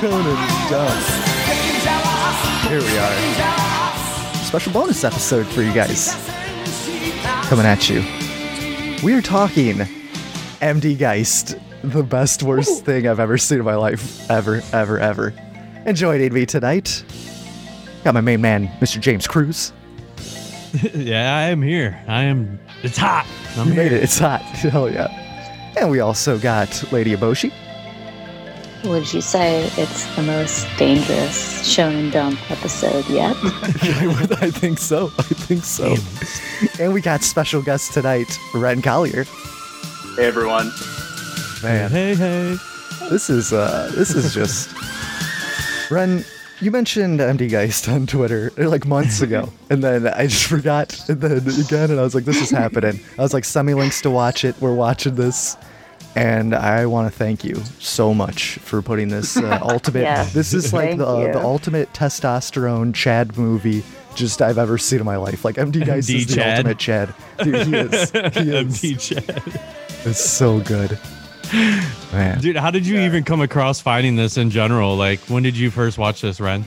to Shonen Dump. Here we are. Special bonus episode for you guys. Coming at you. We are talking MD Geist, the best, worst thing I've ever seen in my life. Ever, ever, ever. And joining me tonight, got my main man, Mr. James Cruz. yeah, I am here. I am. It's hot. I'm You made it. It's hot. Hell yeah. And we also got Lady Eboshi. Would you say it's the most dangerous shonen dump episode yet? I think so. I think so. And we got special guest tonight, Ren Collier. Hey everyone. Man, Hey, hey. this is uh this is just Ren, you mentioned MD Geist on Twitter uh, like months ago, and then I just forgot, and then again, and I was like, "This is happening." I was like, "Send me links to watch it. We're watching this," and I want to thank you so much for putting this uh, ultimate. Yeah. This is like the you. the ultimate testosterone Chad movie just I've ever seen in my life. Like MD Geist MD is the Chad. ultimate Chad. Dude, he is. He is. MD Chad. It's so good. Man. Dude, how did you even come across finding this in general? Like, when did you first watch this, Ren?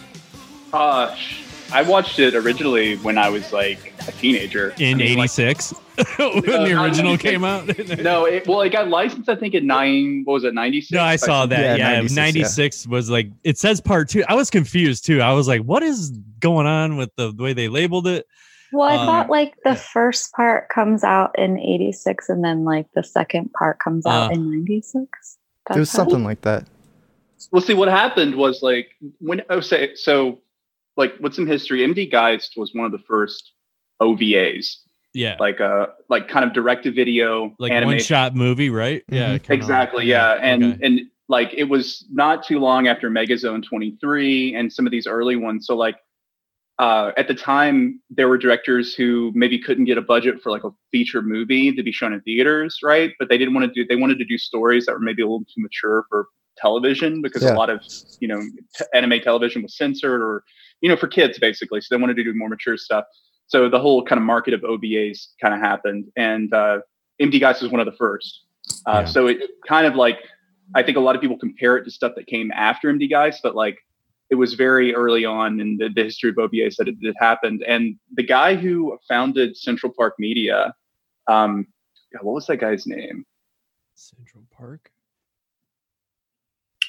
Uh, sh- I watched it originally when I was like a teenager. In I mean, like- '86, when the original came out. no, it, well, it got licensed. I think in nine. What was it? Ninety six. No, I saw that. Yeah, Yeah, 96, 96, was like it says part two. I was confused too. I was like, what is going on with the, the way they labeled it? Well, I Um, thought like the yeah. first part comes out in 86 and then like the second part comes out Uh, in 96. It was something like that. Well, see, what happened was like when oh, say so, like what's some history? MD Geist was one of the first OVAs, Yeah, like uh, like kind of direct to video like animation. one shot movie, right? Yeah, Mhm. kinda- Exactly, yeah, and Okay. and like it was not too long after Megazone 23 and some of these early ones. So like uh, at the time, there were directors who maybe couldn't get a budget for like a feature movie to be shown in theaters, right? But they didn't want to do. They wanted to do stories that were maybe a little too mature for television because Yeah. a lot of you know t- anime television was censored or you know for kids basically. So they wanted to do more mature stuff. So the whole kind of market of OVAs kind of happened, and uh, MD Geist was one of the first. Uh, Yeah. So it kind of like I think a lot of people compare it to stuff that came after MD Geist, but like it was very early on in the, the history of OVAs that it, it happened. And the guy who founded Central Park Media, um, God, what was that guy's name? Central Park.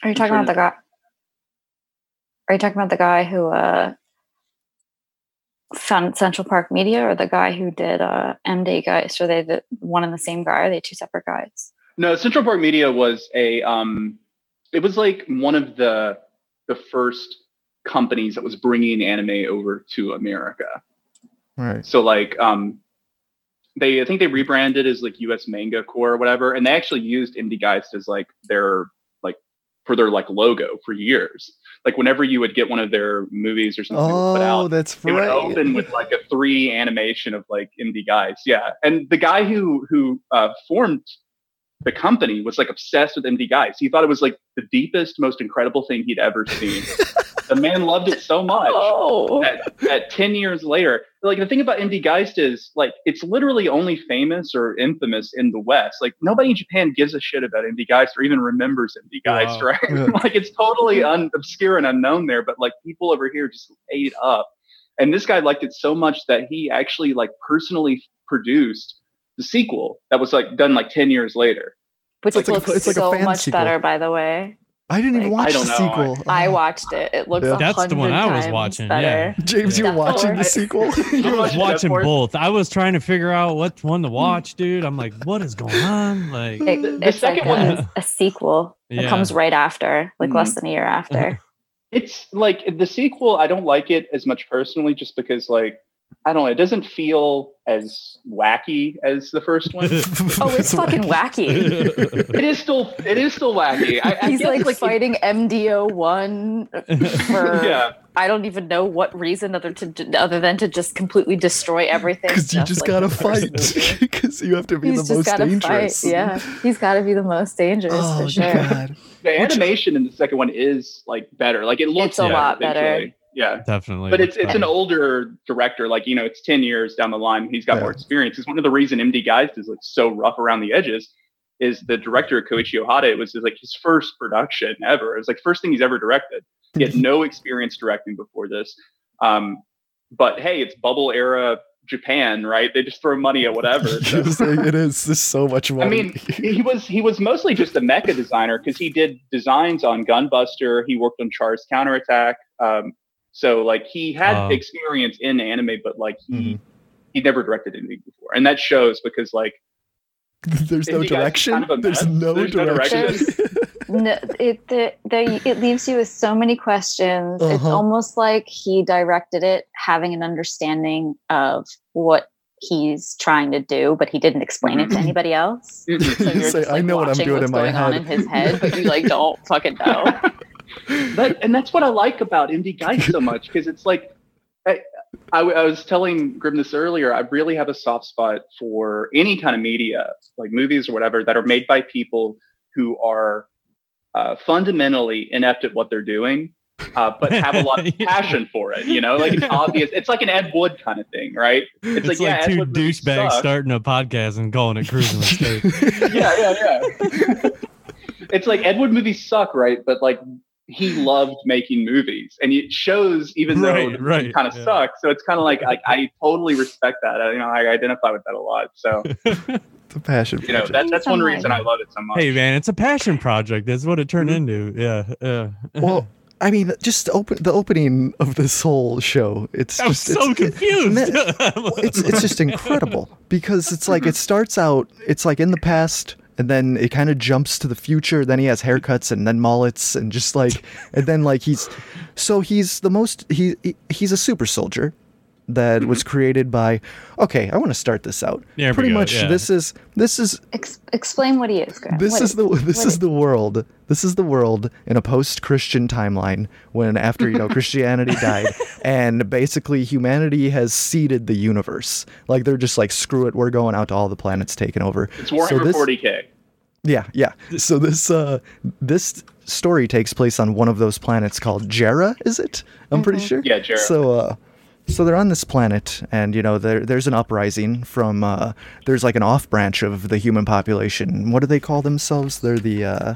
Are you talking about the guy? Are you talking about the guy who uh founded Central Park Media or the guy who did uh MD Geist? Are they the one and the same guy? Or are they two separate guys? No, Central Park Media was a um, it was like one of the the first companies that was bringing anime over to America. Right. So like um they I think they rebranded as like US Manga Corps or whatever and they actually used MD Geist as like their like for their like logo for years. Like whenever you would get one of their movies or something would put Oh, out that's it would open with like a three animation of like MD Geist. Yeah. And the guy who who uh formed the company was like obsessed with MD Geist. He thought it was like the deepest, most incredible thing he'd ever seen. the man loved it so much Oh, that, that 10 years later, like the thing about MD Geist is like it's literally only famous or infamous in the West. Like nobody in Japan gives a shit about MD Geist or even remembers MD Geist, Wow. right? Yeah. like it's totally un- obscure and unknown there, but like people over here just ate it up. And this guy liked it so much that he actually like personally produced the sequel that was like done like 10 years later. which It's like a- looks it's like a so fan much sequel. better, by the way. I didn't even watch I the don't know. sequel. I watched it. It looks Yeah. That's the one I was watching, Better. James, you were Yeah. watching the sequel. I was watching that watching for- both. I was trying to figure out what one to watch, dude. I'm like, what is going on? Like, It- The- the it's like second one- a, a sequel. Yeah. It comes right after, like Mhm. less than a year after. It's like the sequel, I don't like it as much personally just because like I don't know, it doesn't feel as wacky as the first one. oh, it's fucking wacky. it is still it is still wacky. I, I He's guess, like, fighting MDO one for yeah. I don't even know what reason other to other than to just completely destroy everything. Because you just like gotta fight. Because you have to be He's the most dangerous. fight. Yeah, he's got to be the most dangerous Oh for sure. god. The animation in the second one is like better. Like it looks It's a better lot better. visually. Yeah. Definitely. But it's looks it's an older director, like you know, it's ten years down the line. He's got Yeah. more experience. It's one of the reason MD Geist is like so rough around the edges is the director Koichi Ohata. It was his, like his first production ever. It was like first thing he's ever directed. He had no experience directing before this. Um, but hey, it's bubble era Japan, right? They just throw money at whatever. So. it is. There's so much money. I mean, he was he was mostly just a mecha designer because he did designs on Gunbuster. He worked on Char's Counterattack. Um, so like he had Um, experience in anime, but like he Mhm. he never directed anything before, and that shows because like there's no MD Geist is direction. kind of there's no There's no direction. no, it the, the, it leaves you with so many questions. It's Uh-huh. almost like he directed it having an understanding of what he's trying to do, but he didn't explain it to anybody else. mhm. So you're Say, just, "I know what I'm doing what's in my going on head." in his head, but you like don't fucking know. That, and that's what I like about MD Geist so much because it's like I, I, I was telling Grim this earlier. I really have a soft spot for any kind of media, like movies or whatever, that are made by people who are uh, fundamentally inept at what they're doing, uh, but have a lot of passion for it. You know, like it's obvious. It's like an Ed Wood kind of thing, right? It's, like, like, yeah, two douchebags starting a podcast and calling it cruising Steve. yeah, yeah, yeah. it's like Ed Wood movies suck, right? But like he loved making movies, and it shows even though Right, right, kind of yeah. sucks. So it's kind of like I, I totally respect that. I, you know, I identify with that a lot. So the passion. you know, project. that, that's one reason I love it so much. hey man, it's a passion project. That's what it turned Mhm. into. Yeah, yeah. well, I mean, just open the opening of this whole show. It's I was just so it's, confused. it's it's just incredible because it's like it starts out it's like in the past and then it kind of jumps to the future then he has haircuts and then mullets and just like and then like he's so he's the most he he- he's a super soldier that was created by okay i want to start this out There pretty go, much yeah. this is this is Ex- explain what he is, Graham. this What is the this what is the world. This is the world in a post-Christian timeline when after you know Christianity died and basically humanity has seeded the universe. Like they're just like screw it, we're going out to all the planets taking over. it's Warhammer this- 40k. Yeah, yeah. So this uh this story takes place on one of those planets called Jera, is it? I'm pretty sure. Yeah, Jera. So uh so they're on this planet and you know there there's an uprising from uh there's like an off branch of the human population. What do they call themselves? They're the uh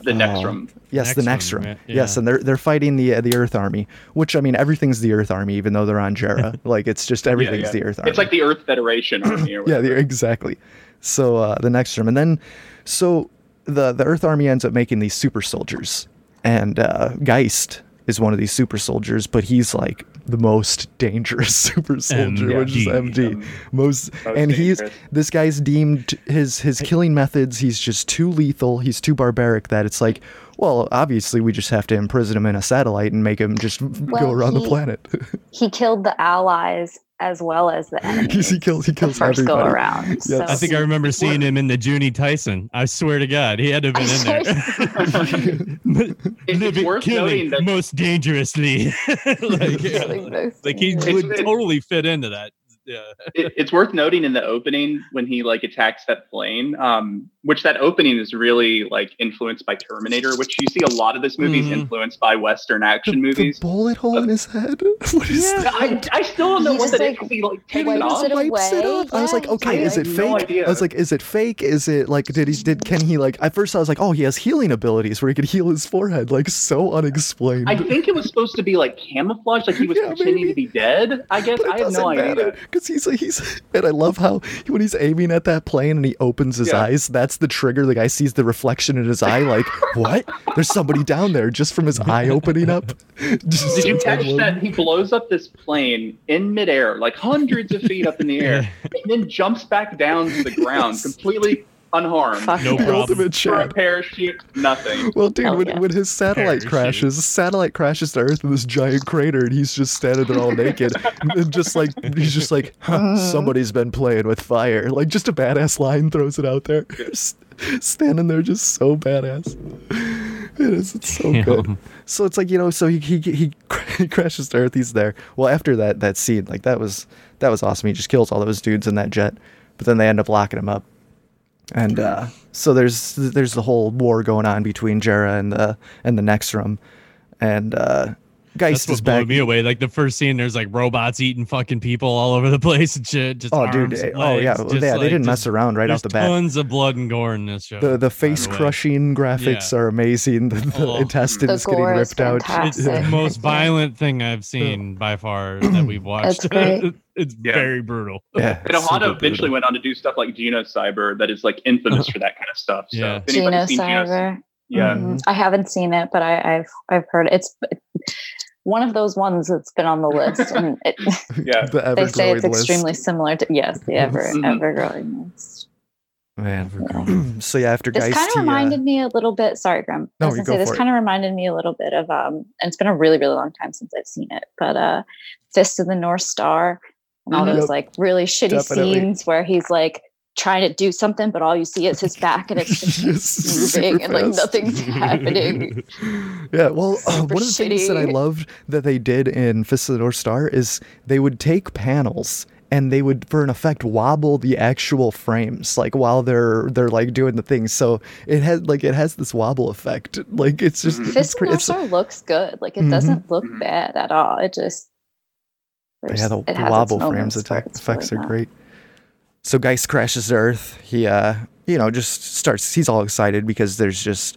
The next Oh. room. Yes, the Nextrum, next room. Yes, and they're they're fighting the uh, the Earth Army, which I mean everything's the Earth Army, even though they're on Jera. like it's just everything's the Earth Army. It's like the Earth Federation army or yeah, the, exactly. So uh, the Nextrum, and then so the the Earth Army ends up making these super soldiers, and uh, Geist is one of these super soldiers, but he's like the most dangerous super soldier, which is MD. MD. Most, Most and he's this guy's deemed his his killing methods. He's just too lethal. He's too barbaric that it's like. Well, obviously, we just have to imprison him in a satellite and make him just go Well, around the planet. he killed the allies as well as the enemies. he kills he the kills first go around. Yes. So I think I remember seeing him in the Junie Tyson. I swear to God, he had to have been in there. It's Living- worth killing noting that- most dangerously. like, Killing most like he dangerous. would It's- totally fit into that. Yeah. it, it's worth noting in the opening when he like attacks that plane um which that opening is really like influenced by terminator which you see a lot of this movie is Mhm. influenced by western action the, movies the bullet hole in his head. What is Yeah. that? I, I still don't know what just, that is. like, He like takes it off. it wipes it up. I was like, okay, I is it have no fake? idea. I was like, is it fake? Is it like did he did can he like at first I was like, oh, he has healing abilities where he could heal his forehead, like so unexplained. I think it was supposed to be like camouflage, like he was Yeah, pretending maybe. to be dead. I guess but I have no doesn't idea. because he's like, he's and I love how when he's aiming at that plane and he opens his Yeah. eyes, that's the trigger. The guy sees the reflection in his eye, like what? There's somebody down there just from his eye opening up. Did you catch that he blows up this plane in midair, like hundreds of feet up in the air, and then jumps back down to the ground, completely unharmed? Fuck No. The problem. ultimate For a parachute, nothing. Well, dude, Hell when, yeah. when his satellite Parachute. crashes, satellite crashes to Earth in this giant crater, and he's just standing there all naked, and just like he's just like, huh, somebody's been playing with fire. Like just a badass line throws it out there, standing there, just so badass. It is. It's so good. So it's like you know, so he he he, he crashes to Earth. He's there. Well, after that that scene, like that was that was awesome. He just kills all those dudes in that jet, but then they end up locking him up. And uh, so there's there's the whole war going on between Jera and the and the Nextrum, and uh, Geist That's is what blew back. me away. Like the first scene, there's like robots eating fucking people all over the place and shit. Just Oh, dude! arms, eh, oh, yeah. legs, well, just, yeah, they didn't just- mess around right off the bat. Tons of blood and gore in this show. The the face crushing graphics Yeah. are amazing. The, the Oh. intestines The getting ripped out. It's the most violent thing I've seen by far that we've watched. great. it's Yeah. very brutal. Yeah, And Ohata eventually brutal. went on to do stuff like Genocyber that is like infamous for that kind of stuff. So Yeah. if anybody's seen Genocyber, Genocyber. yeah. Mhm. I haven't seen it, but I, I've I've heard it. it's one of those ones that's been on the list, and it, Yeah. The they say ever-growing it's extremely similar to yes, the ever Mhm. ever growing list. Man. so yeah, after This kind of he, uh, reminded me a little bit. Sorry, Grim. No, I was gonna go say this for it. kind of reminded me a little bit of um, and it's been a really really long time since I've seen it, but uh, Fist of the North Star and all Mhm. those Yep. like really shitty Definitely. scenes where he's like trying to do something, but all you see is his back and it's just Yes, moving and like nothing's happening. Yeah, well, uh, one of the things that I loved that they did in Fist of the North Star is they would take panels and they would, for an effect, wobble the actual frames, like while they're they're like doing the thing So it had like it has this wobble effect. Like it's just Mhm. it's Fist of the. North It's, Star looks good. Like it Mhm. doesn't look Mhm. bad at all. It just yeah, there's- the, it the wobble frames moments where effects really are not. great. So Geist crashes to Earth. He, uh, you know, just starts. He's all excited because there's just.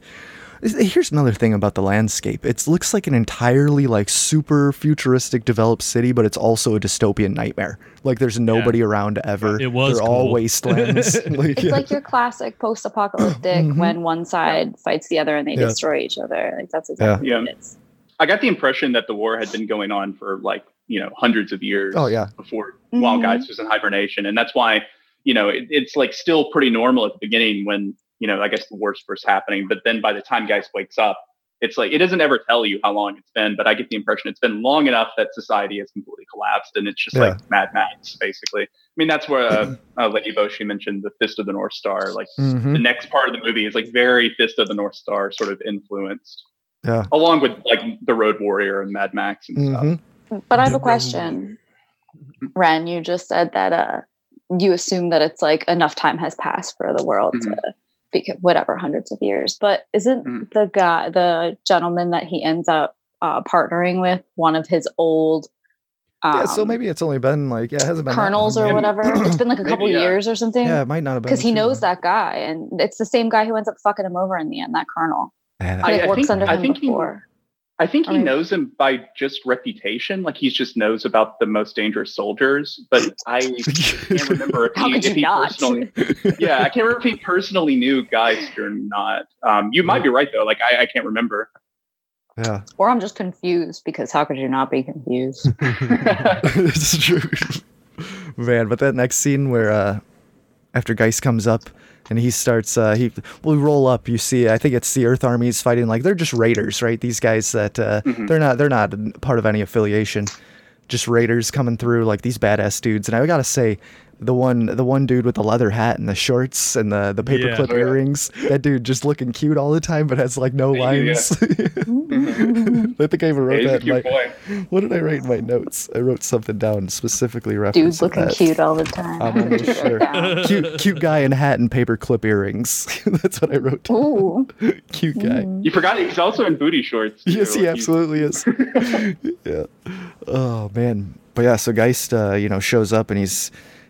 Here's another thing about the landscape. It looks like an entirely like super futuristic developed city, but it's also a dystopian nightmare. Like there's nobody around ever. It was They're all wastelands. like, It's yeah. like your classic post-apocalyptic Mhm. when one side fights the other and they Yeah. destroy each other. Like that's exactly Yeah. what it is. I got the impression that the war had been going on for like, you know, hundreds of years oh yeah. before while Mhm. Geist was in hibernation. And that's why, you know, it, it's like still pretty normal at the beginning when, you know, I guess the war's first happening. But then by the time Geist wakes up, it's like it doesn't ever tell you how long it's been, but I get the impression it's been long enough that society has completely collapsed and it's just Yeah. like Mad Max, basically. I mean, that's where uh, uh, Lady Eboshi mentioned the Fist of the North Star. Like Mhm. the next part of the movie is like very Fist of the North Star sort of influenced, Yeah. along with like the Road Warrior and Mad Max and stuff. Mhm. But I have a question. Ren, you just said that uh you assume that it's like enough time has passed for the world to be whatever hundreds of years. But isn't Mhm. the guy the gentleman that he ends up uh partnering with one of his old um, yeah. So maybe it's only been like yeah, it hasn't been that colonels or whatever. It's been like a Maybe, couple yeah. years or something. Yeah, it might not have been because he knows long. that guy, and it's the same guy who ends up fucking him over in the end. That colonel, Yeah, that- he I- like, I works think- under I him think he- before. I think he Alright. knows him by just reputation. Like he just knows about the most dangerous soldiers. But I can't remember if How he, could if you he not? personally. Yeah, I can't remember if he personally knew Geist or not. Um, you might be right though. Like I, I can't remember. yeah. Or I'm just confused because how could you not be confused? it's true. Man, but that next scene where uh after Geist comes up and he starts uh he will roll up, you see I think it's the Earth armies fighting like they're just raiders, right? These guys that uh Mhm. they're not they're not part of any affiliation. Just raiders coming through like these badass dudes. And I gotta say, the one the one dude with the leather hat and the shorts and the the paperclip Yeah. Oh, yeah. earrings, that dude just looking cute all the time but has like no Yeah. lines. I think I even wrote he's that in my, boy. what did I write in my notes? I wrote something down specifically referencing Dude looking that. cute all the time. I'm not sure. Cute, cute guy in hat and paperclip earrings. That's what I wrote. down. Ooh. Cute guy. You forgot he's also in booty shorts. too. Yes, he absolutely is. yeah. Oh man. But yeah, so Geist, uh, you know, shows up and he's,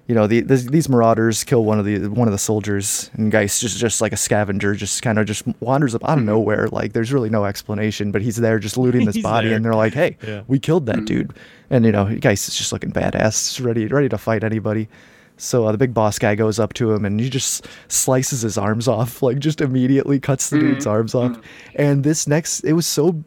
you know, the, these these marauders kill one of the one of the soldiers, and Geist just just like a scavenger, just kind of just wanders up out of nowhere. Like there's really no explanation, but he's there just looting this body, there. and they're like, hey, Yeah. we killed that Mhm. dude, and you know, Geist is just looking badass, ready ready to fight anybody. So uh, the big boss guy goes up to him and he just slices his arms off, like just immediately cuts the Mhm. dude's arms off. And this next, it was so.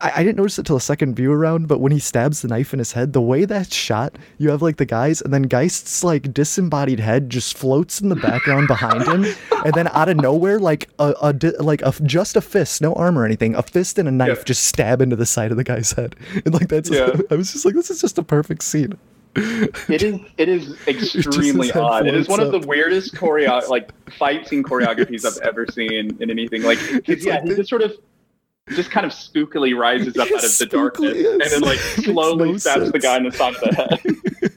I, I didn't notice it till the second view around, but when he stabs the knife in his head, the way that's shot, you have like the guys, and then Geist's like disembodied head just floats in the background behind him, and then out of nowhere, like a, a di- like a just a fist, no arm or anything, a fist and a knife Yeah. just stab into the side of the guy's head, and like that's. Yeah. I was just like, this is just a perfect scene. It is. It is extremely his odd. It is one floats of the weirdest choreo like fight scene choreographies I've ever seen in anything. Like, 'cause, It's yeah, like he just sort of, just kind of spookily rises up out of the darkness yes. and then like slowly no stabs the guy in the side of the head.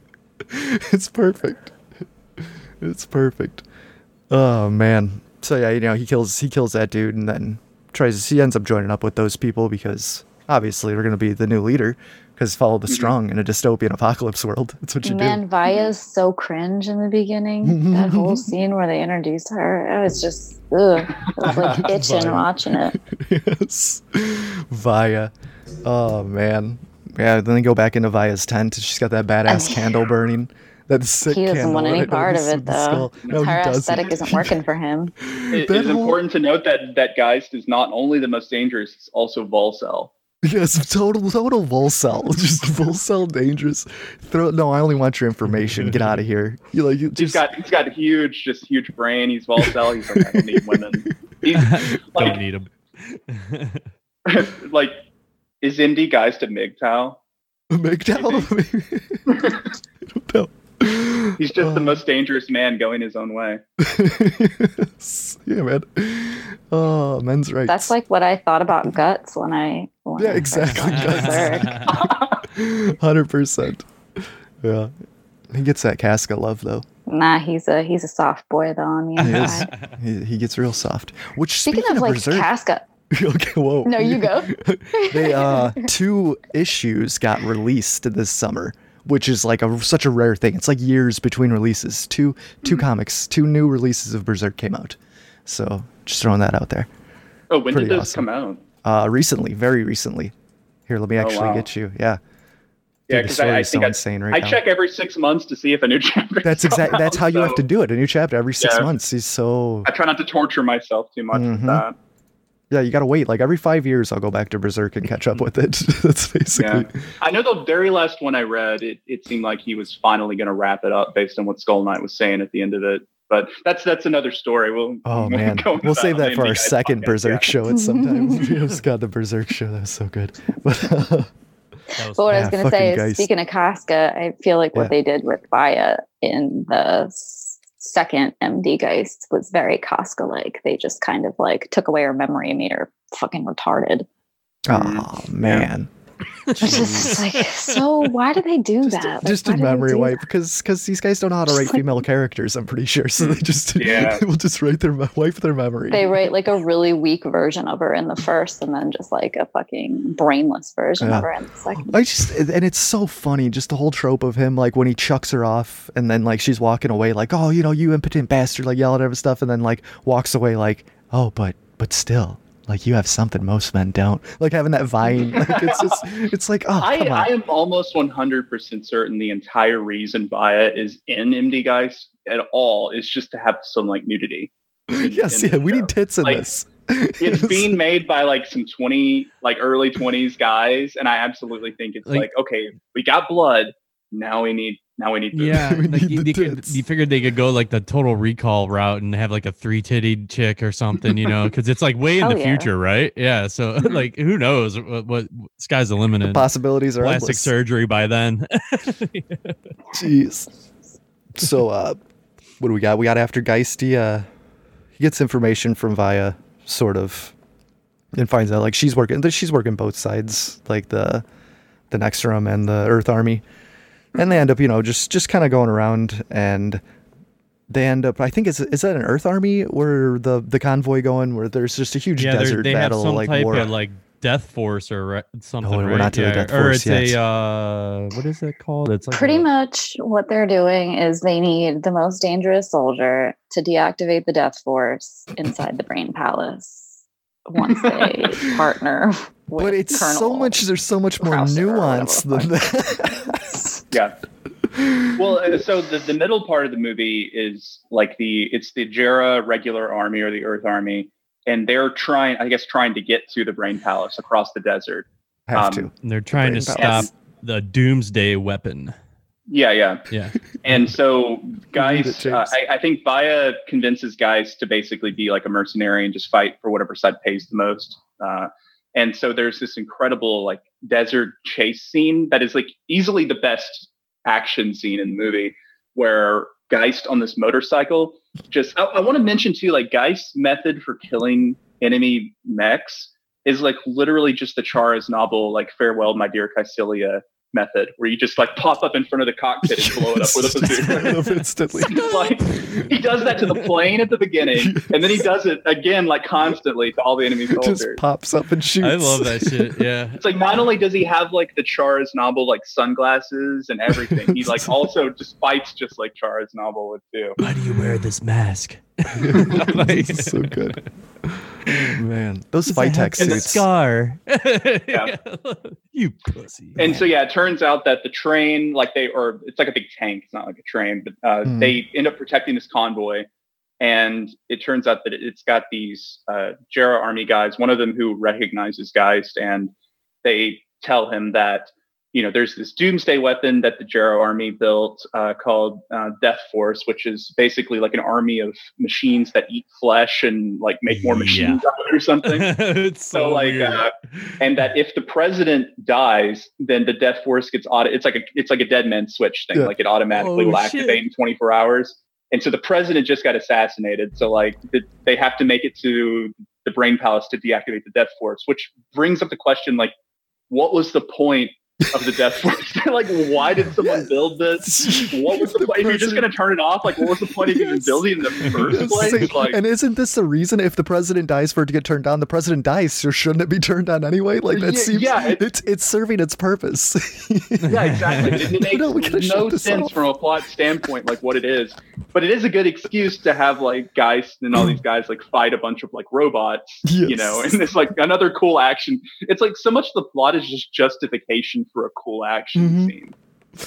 it's perfect. It's perfect. Oh man. So yeah, you know, he kills he kills that dude and then tries he ends up joining up with those people because obviously they're going to be the new leader because follow the Mhm. strong in a dystopian apocalypse world. That's what you mean. Man, Vaya's so cringe in the beginning. that whole scene where they introduce her, I was just ugh. I was like itching Vaya. watching it. yes. Via. Oh man. Yeah, then they go back into Via's tent. She's got that badass candle burning. That sick He doesn't want any right part of it though. skull. No, Her aesthetic isn't working for him. It That is whole- important to note that that Geist is not only the most dangerous, it's also Volcel. Yes, total total Volcel. Just Volcel dangerous. Throw no, I only want your information. Get out of here. You like you He's just got he's got a huge, just huge brain. He's Volcel. He's like, I don't need women. He's Don't need him. like, is MD Geist to MGTOW? MGTOW. I don't know. He's just the Oh. most dangerous man going his own way. Yes. yeah, man. Oh, men's rights. That's like what I thought about guts when I when Yeah, I exactly. watched hundred percent. Yeah, he gets that Casca love though. Nah, he's a he's a soft boy though on the He is. inside. He, he gets real soft. Which Speaking, speaking, of like Berserk, Casca, okay, whoa. No, you go. they uh two issues got released this summer, which is like a such a rare thing. It's like years between releases. Two two Mm-hmm. comics, two new releases of Berserk came out. So just throwing that out there. Oh, when Pretty did those awesome. come out? Uh, recently, very recently. Here, let me Oh, actually wow. get you. Yeah. Yeah, because I, I so think I, insane right I now. check every six months to see if a new chapter. That's exactly that's how you have to do it. A new chapter every six Yeah. months. is so I try not to torture myself too much Mhm. with that. Yeah. You gotta wait. Like every five years, I'll go back to Berserk and catch up with it. that's basically Yeah. I know the very last one I read, it, it seemed like he was finally going to wrap it up based on what Skull Knight was saying at the end of it. But that's that's another story. We'll Oh we'll man, we'll save that for our Indie second podcast, Berserk yeah. show. It's sometimes we just got the Berserk show. That was so good. But uh, was but what I was gonna say is Geist. speaking of Casca, I feel like what Yeah. they did with Vaya in the s- second MD Geist was very Casca like. They just kind of like took away her memory and made her fucking retarded. oh man, Which is just like so why do they do just, that? Like, just why a memory do wipe because because these guys don't know how to write like- female characters. I'm pretty sure, so they just Yeah. they will just write their wipe their memory. They write like a really weak version of her in the first and then just like a fucking brainless version Yeah. of her in the second. I just and it's so funny, just the whole trope of him, like when he chucks her off, and then like she's walking away, like, oh, you know, you impotent bastard, like yelling at her stuff, and then like walks away, like, oh, but but still, like you have something most men don't, like having that vine, like it's just, it's like, oh, I, come on, I am almost 100% certain the entire reason Vaya is in MD Geist at all is just to have some like nudity. in- yes, in yeah, we show. need tits in Like, this. It's being made by like some 20, like early 20s guys. And I absolutely think it's Like- like, okay, we got blood. Now we need, now we need boobs. Yeah, We like need you, the you could, tits. you figured they could go like the total recall route and have like a three titted chick or something, you know, because it's like way in Hell the yeah. future, right? Yeah, so like who knows what, what sky's the limit? The possibilities are plastic endless. surgery by then. Jeez. So, uh, what do we got? We got after Geisty. Uh, he gets information from Via, sort of, and finds out like she's working. She's working both sides, like the the Nextrum and the Earth Army, and they end up, you know, just just kind of going around, and they end up. I think is is that an Earth Army where the the convoy going, where there's just a huge yeah, they're- desert they have battle, some like type war. of like death force or re- something. we're right? not to the Yeah, Death or Force it's yet. a uh, what is it called? It's like Pretty a- much what they're doing is they need the most dangerous soldier to deactivate the death force inside the brain palace once they partner with but it's so much. There's so much more Krauser nuance than that. Yeah. Well, uh, so the, the middle part of the movie is like the it's the Jera regular army or the Earth Army, and they're trying, I guess, trying to get to the Brain Palace across the desert. Have Um, to. they're trying to brain stop the doomsday weapon. Yeah, yeah. Yeah, And so, Geist, uh, I, I think Baya convinces Geist to basically be like a mercenary and just fight for whatever side pays the most. Uh, and so there's this incredible like desert chase scene that is like easily the best action scene in the movie, where Geist on this motorcycle just. I, I want to mention too, like Geist's method for killing enemy mechs is like literally just the Char Aznable, like "Farewell, My Dear Caecilia." Method, where you just like pop up in front of the cockpit and blow it up with a bazooka. instantly. like he does that to the plane at the beginning, and then he does it again like constantly to all the enemy It just soldiers. pops up and shoots. I love that shit. Yeah. It's like not only does he have like the Char Aznable like sunglasses and everything, he like also just fights just like Char Aznable would do. Why do you wear this mask? It's so good. Man, those fight tech And suits. scar. Yeah. you pussy. And so yeah, it turns out that the train, like they or it's like a big tank, it's not like a train, but uh, Mhm. they end up protecting this convoy. And it turns out that it's got these uh, Jera army guys, one of them who recognizes Geist, and they tell him that you know there's this doomsday weapon that the Jera army built uh, called uh, Death Force, which is basically like an army of machines that eat flesh and like make more machines it or something. it's so, So, like, uh, and that if the president dies, then the death force gets auto. It's like a it's like a dead man switch thing. Yeah. Like it automatically Oh, will shit. activate in 24 hours. And so the president just got assassinated. So like the, they have to make it to the brain palace to deactivate the death force, which brings up the question like, what was the point of the death force? like, why did someone build this? What was the, The point? If you're just going to turn it off, like, what was the point of even building it in the first Yes, place? say- Like, and isn't this the reason if the president dies for it to get turned on? The president dies, so shouldn't it be turned on anyway? Like that Yeah, seems yeah, it- it's it's serving its purpose. Yeah, exactly. It, it We don't- we makes no sense off. from a plot standpoint, like what it is. But it is a good excuse to have like Geist and all these guys like fight a bunch of like robots, you know, and it's like another cool action. It's like so much of the plot is just justification for a cool action Mhm. scene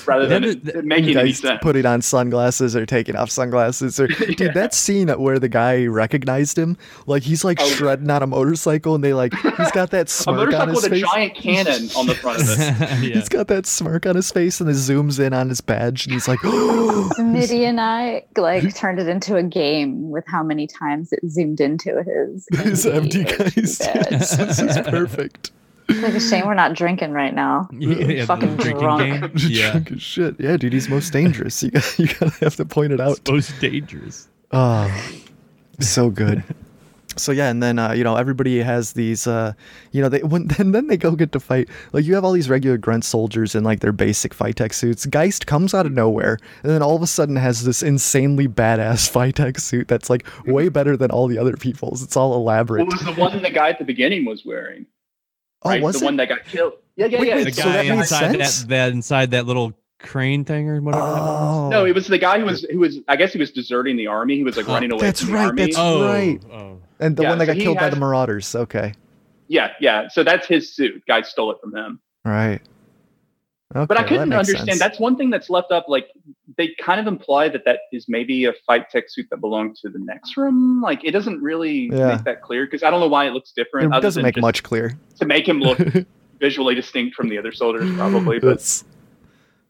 rather than Yeah, it, it making any guys sense. putting on sunglasses or taking off sunglasses or dude Yeah. that scene where the guy recognized him like he's like Oh. shredding on a motorcycle and they like he's got that a smirk on motorcycle his with a face giant cannon on the front of it. yeah. he's got that smirk on his face and it zooms in on his badge and he's like Mitty and I like turned it into a game with how many times it zoomed into his his empty MD Geist badge. yes, this is perfect It's like a shame we're not drinking right now. Yeah, Fucking drinking drunk. game. Yeah. Drunk as shit yeah dude he's most dangerous you gotta, you gotta have to point it out It's most dangerous. Oh, so good. So yeah, and then uh, you know everybody has these, uh, you know, they when and then they go get to fight. Like you have all these regular grunt soldiers in like their basic fight tech suits. Geist comes out of nowhere, and then all of a sudden has this insanely badass fight tech suit that's like way better than all the other people's. It's all elaborate. What was the one the guy at the beginning was wearing? Oh, Right? was the it? one that got killed. Yeah, yeah, Wait, yeah. wait, The it's- so guy that inside sense? that, that inside that little crane thing or whatever. Oh No, it was the guy who was who was I guess he was deserting the army. He was like Oh, running away that's from the right, army. that's- oh, right. Oh. and the yeah, one that so got killed by the Marauders. Okay, Yeah, yeah. So that's his suit. Guy stole it from him. right. Okay, But I couldn't makes understand. sense. That's one thing that's left up. Like they kind of imply that that is maybe a fight tech suit that belonged to the Nextrum. Like it doesn't really Yeah. make that clear because I don't know why it looks different. It doesn't make much clear. to make him look visually distinct from the other soldiers, probably. But It's-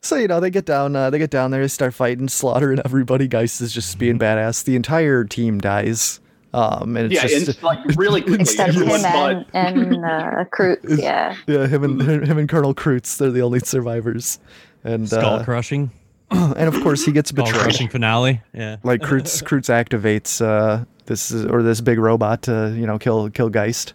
so you know they get down, uh, they get down there, they start fighting, slaughtering everybody. Geist is just being badass. The entire team dies. Um, and it's yeah, just it's like really quickly. Except him everyone and, and uh, Krutz, yeah. yeah, him and him and Colonel Kreutz, they're the only survivors. And Skull uh, crushing. and of course he gets Skull betrayed. crushing finale. Yeah. Like Kreutz, Kreutz activates uh, this or this big robot to you know kill kill Geist,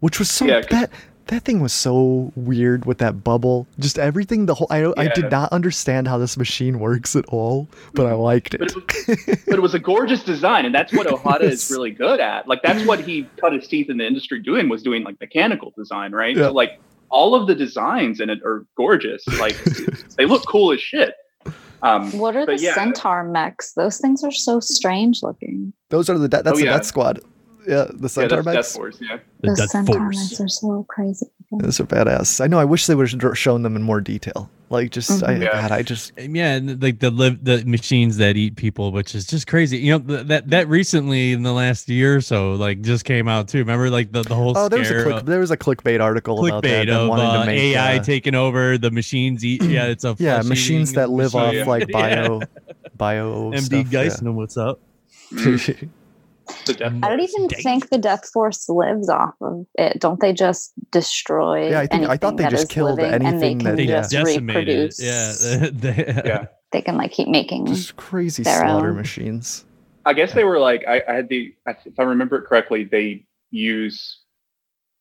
which was so Yeah, 'cause- that that thing was so weird with that bubble. Just everything. The whole I I did not understand how this machine works at all, but I liked But it. it, was, but it was a gorgeous design, and that's what Ohata Yes. is really good at. Like that's what he cut his teeth in the industry doing was doing like mechanical design, right? Yeah. So like all of the designs in it are gorgeous. Like they look cool as shit. Um, What are the yeah. centaur mechs? Those things are so strange looking. Those are the de- that's Oh, the yeah. Death Squad. Yeah, the yeah, Centaur that's Death. Force. Yeah, The Those Death centaur Force. mechs are so crazy. Those are badass. I know. I wish they would have shown them in more detail. Like just, I, Mhm. Yeah. God, I just Yeah, and like the live the machines that eat people, which is just crazy. You know th- that that recently in the last year or so, like just came out too. Remember, like the, the whole Oh, there was a click, of- there was a clickbait article about that. of wanting uh, to make, AI uh, taking over the machines. Eat, yeah, it's a yeah, flesh machines that live off machine. like Yeah. bio, bio MD stuff. Geist, know what's up? The Death I don't even Dang. think the Death Force lives off of it. Don't they just destroy? Yeah, I think- I thought anything they just is killed living and anything they that- can They Yeah. just decimated it. reproduce. Yeah, They- Yeah. they can like keep making. just crazy Their slaughter own. machines. I guess they were like I, I had the if I remember it correctly, they use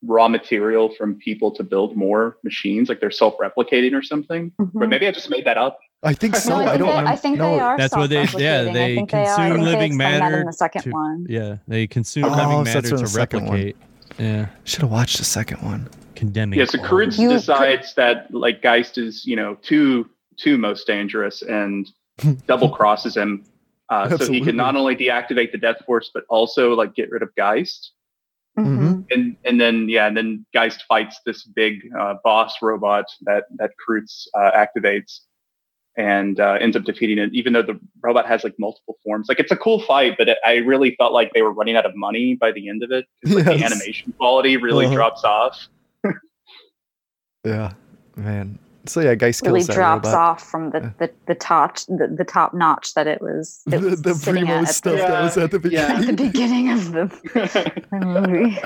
raw material from people to build more machines, like they're self-replicating or something. But Mhm. maybe I just made that up. I think so. no, I I think, don't they, know. I think no. they are. That's what they- yeah, they I they consume they living matter in the second to- one. Yeah, they consume Oh, living matter that's in to the second one. replicate. Yeah, Should have watched the second one. condemning. Yeah, so all. Kurtz You- decides that like Geist is, you know, too too most dangerous and double crosses him. Uh, so he can not only deactivate the Death Force, but also like get rid of Geist. Mhm. And and then yeah, and then Geist fights this big uh, boss robot that that Kreutz uh, activates and uh, ends up defeating it. Even though the robot has like multiple forms, like it's a cool fight, but it, I really felt like they were running out of money by the end of it. like, Yes. The animation quality really Uh-huh. drops off. Yeah, man. So yeah, Geist Really kills that drops robot. off from the, the, the top the, the top notch that it was, it The, was the primo at, at stuff the, that was at the Yeah. at the beginning. beginning of the, the movie.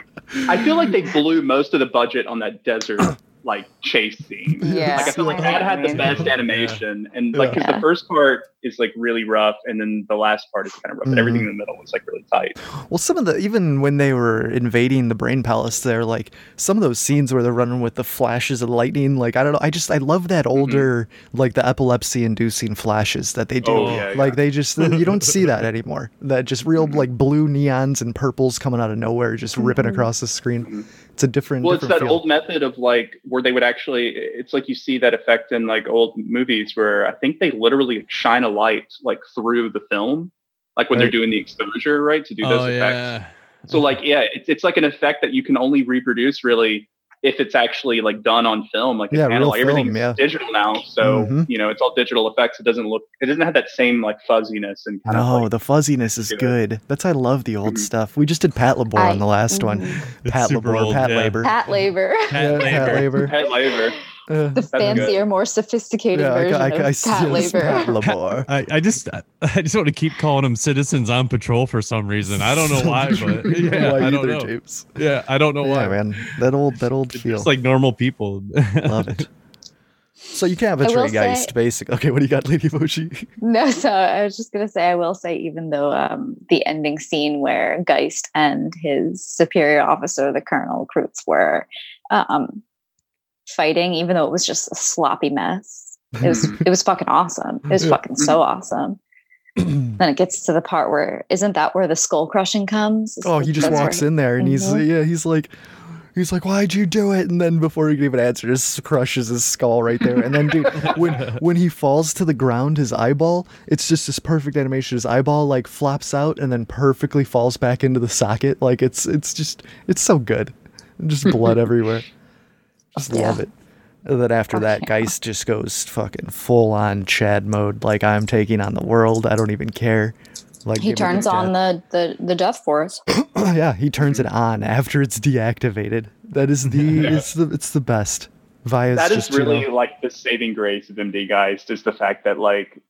I feel like they blew most of the budget on that desert like chase scene. Yeah, Like I feel like I that had the best animation, and like because Yeah. the first part is like really rough, and then the last part is kind of rough, but everything in Mm-hmm. the middle was like really tight. Well, some of the even when they were invading the Brain Palace, there like some of those scenes where they're running with the flashes of lightning. Like I don't know, I just I love that older like the epilepsy-inducing flashes that they do. Oh, yeah, like yeah. they just you don't see that anymore. That just real like blue neons and purples coming out of nowhere, just ripping Mhm. across the screen. Mhm. It's a different. Well, it's that feel. old method of like where they would actually. It's like you see that effect in like old movies where I think they literally shine a light like through the film, like when they're doing the exposure, right, to do those Oh effects. yeah. So like yeah, it's it's like an effect that you can only reproduce really if it's actually like done on film, like Yeah, it's real analog. Film, is yeah. digital now, so Mhm. you know it's all digital effects. It doesn't look, it doesn't have that same like fuzziness and kind No, of like, the fuzziness is do it. good. That's I love the old Mhm. stuff. We just did Patlabor I- on the last one. Mhm. It's Patlabor, old, Pat yeah. Labor. Patlabor, Pat Yeah, Pat Labor. Labor. pet labor. Uh, the good. fancier, more sophisticated yeah, version I, I, of I, Pat yes, Labor. Pat Labor. I, I just I just want to keep calling them citizens on patrol for some reason. I don't know why, but yeah, Why I don't either, know. James. Yeah, I don't know Yeah, why. man, that old that old feel. just like normal people. Love it. So you can't I will betray Geist, say- basic. Okay, what do you got, Lady Mochi? No, so I was just gonna say I will say even though um, the ending scene where Geist and his superior officer, the Colonel Kreutz, were um, fighting, even though it was just a sloppy mess, it was it was fucking awesome. It was fucking so awesome. Then it gets to the part where isn't that where the skull crushing comes? Is oh, the- he just walks in there and he's Mhm. yeah, he's like. He's like, "Why'd you do it?" And then before he can even answer, just crushes his skull right there. And then, dude, when when he falls to the ground, his eyeball, it's just this perfect animation. His eyeball like flops out and then perfectly falls back into the socket. Like it's it's just it's so good. Just blood everywhere. Just Yeah. love it. And then after Oh, that, yeah. Geist just goes fucking full on Chad mode. Like I'm taking on the world. I don't even care. Like He turns death. on the, the the death force. yeah, he turns it on after it's deactivated. That is the it's the it's the best. Via's that is just, you really know- like the saving grace of MD Geist is the fact that like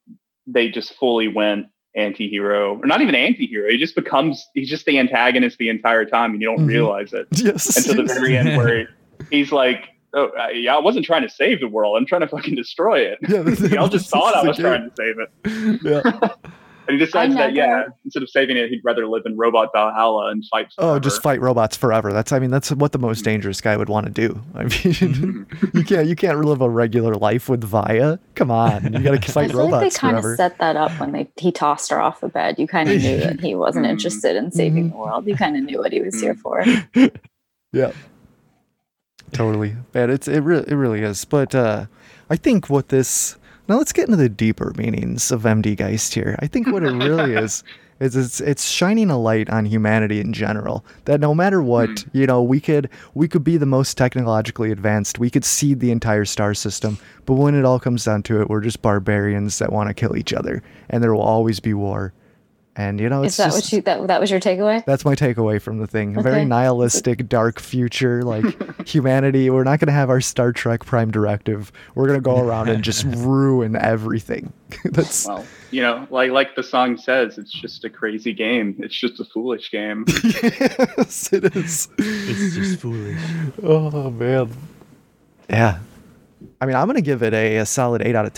they just fully went anti-hero or not even anti-hero. He just becomes he's just the antagonist the entire time and you don't Mhm. realize it yes. until the very end where he's like. Oh, I, yeah, I wasn't trying to save the world. I'm trying to fucking destroy it. Yeah, this- Y'all this just thought I was the trying to save it. yeah. And he decides that, yeah, never- instead of saving it, he'd rather live in Robot Valhalla and fight. Oh, just fight robots forever. That's I mean that's what the most dangerous guy would want to do. I mean, Mm-hmm. you can't you can't live a regular life with Via. Come on, you got to I fight feel like they robots kind of set that up when they he tossed her off the bed. You kind of knew that he wasn't Mhm. interested in saving the world. You kind of knew what he was here for. Yeah. Totally. Man, it's it really it really is. But uh I think what this now let's get into the deeper meanings of MD Geist here. I think what it really is is it's it's shining a light on humanity in general. That no matter what, Hmm. you know, we could we could be the most technologically advanced. We could seed the entire star system, but when it all comes down to it, we're just barbarians that want to kill each other and there will always be war. And you know, it's Is that just, what you that that was your takeaway? that's my takeaway from the thing. A very nihilistic, dark future. Like humanity, we're not going to have our Star Trek Prime Directive. We're going to go around and just ruin everything. That's Well, you know, like like the song says, it's just a crazy game. It's just a foolish game. yes, it is. it's just foolish. Oh man. Yeah. I mean, I'm going to give it a, a solid eight out of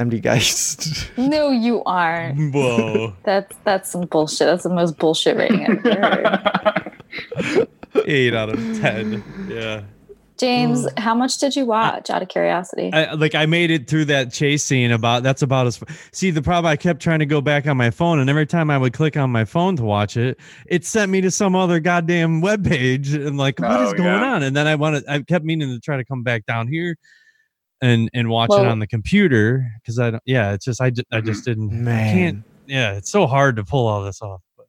ten. MD Geist. No, you aren't. Whoa. That's that's some bullshit. That's the most bullshit rating I've ever heard. Eight out of ten. Yeah. James, mm. how much did you watch out of curiosity? I, like I made it through that chase scene about that's about as see the problem I kept trying to go back on my phone and every time I would click on my phone to watch it it sent me to some other goddamn web page and like what oh, is Oh, going yeah. on and then I wanted I kept meaning to try to come back down here and and watch it on the computer because I don't yeah it's just I just, I just didn't I Man. can't yeah it's so hard to pull all this off but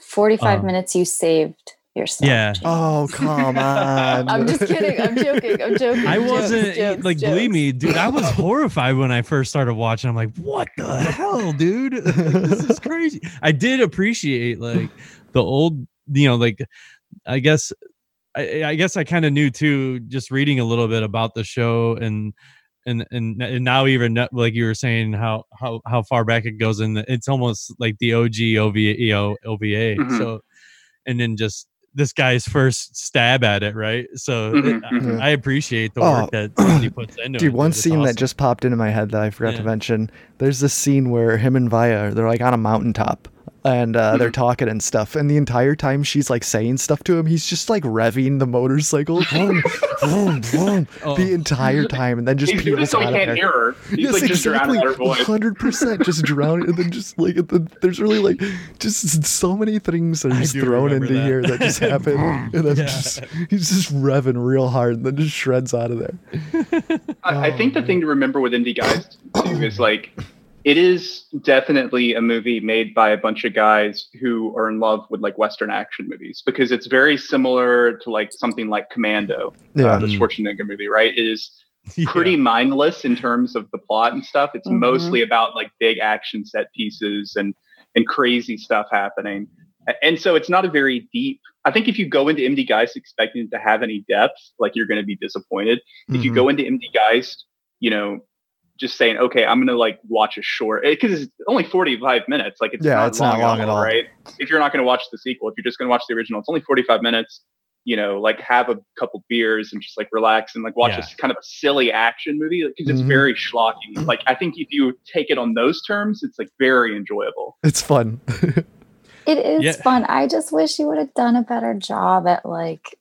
45 um, minutes you saved yourself. Yeah. James. Oh come on! I'm just kidding. I'm joking. I'm joking. I wasn't jokes, like believe me, dude. I was horrified when I first started watching. I'm like, what the hell, dude? Like, this is crazy. I did appreciate like the old, you know, like I guess I, I guess I kind of knew too, just reading a little bit about the show and and and and now even like you were saying how how how far back it goes in the, it's almost like the OG OVA you know, OVA. Mhm. So and then just this guy's first stab at it, right? So Mhm, it- mhm. I appreciate the Oh, work that he puts into it. Dude, one It's scene that just popped into my head that I forgot to mention. There's this scene where him and Vaya, they're like on a mountaintop and uh, they're Mhm. talking and stuff. And the entire time she's like saying stuff to him, he's just like revving the motorcycle vroom, vroom, vroom, Oh. the entire time. And then just He's peels so he out of can't hear her. He's yes, like just exactly. drowning out her voice. hundred percent, just drowning, and then just like the, there's really like just so many things that are just thrown into that. here that just happen, and then Yeah. just he's just revving real hard, and then just shreds out of there. I, I think the Oh, thing to remember with MD Geist too is like it is definitely a movie made by a bunch of guys who are in love with like Western action movies because it's very similar to like something like Commando, Yeah, uh, the Mm. Schwarzenegger movie, right? It is Yeah. pretty mindless in terms of the plot and stuff. It's Mhm. mostly about like big action set pieces and and crazy stuff happening. And so it's not a very deep. I think if you go into MD Geist expecting to have any depth, like you're going to be disappointed. If you Mhm. go into MD Geist, you know, just saying, okay, I'm going to like watch a short because it's only 45 minutes. Like it's Yeah, not it's not long at all. right? If you're not going to watch the sequel, if you're just going to watch the original, it's only 45 minutes. You know, like have a couple beers and just like relax and like watch Yeah. this kind of a silly action movie because it's Mhm. very schlocky. Like I think if you take it on those terms, it's like very enjoyable. it's fun. It is Yeah. fun. I just wish you would have done a better job at like,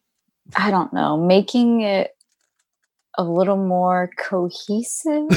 I don't know, making it a little more cohesive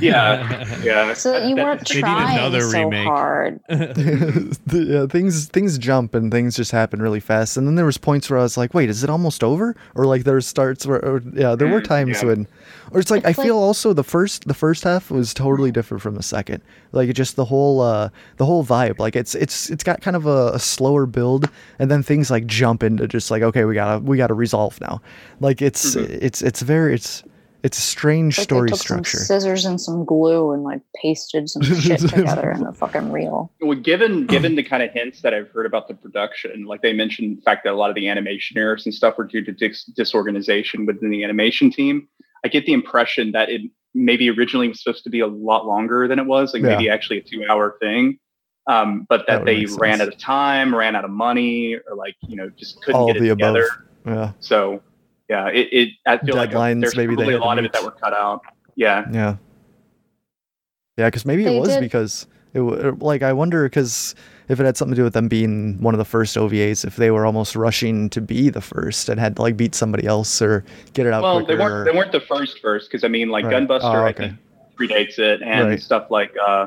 Yeah, yeah. so that you That- weren't They trying another so remake. hard. The- yeah, things things jump and things just happen really fast. And then there was points where I was like, "Wait, is it almost over?" Or like there starts where, or, yeah, there were Mm, times yeah. when, or it's like It's I like- feel also the first the first half was totally different from the second. Like it just the whole uh the whole vibe. Like it's it's it's got kind of a, a slower build, and then things like jump into just like okay, we gotta we gotta resolve now. Like it's Mhm. it's it's very it's it's a strange Like they story took structure. some scissors and some glue and like pasted some shit together in the fucking reel. Well, given given the kind of hints that I've heard about the production, like they mentioned the fact that a lot of the animation errors and stuff were due to dis- disorganization within the animation team, I get the impression that it maybe originally was supposed to be a lot longer than it was, like Yeah. maybe actually a two hour thing. Um, but That that, they ran out of time, ran out of money, or like you know just couldn't All get it the together. above. Yeah, So yeah, it, it I feel like Deadlines there's maybe they probably a lot of it that were cut out. Yeah, Yeah. Yeah, because maybe They it was did- because it w- like I wonder because if it had something to do with them being one of the first OVAs, if they were almost rushing to be the first and had to like beat somebody else or get it out well, quicker. they weren't they weren't the first first because I mean like Right. Gunbuster Oh, I think predates it and Right. stuff like uh,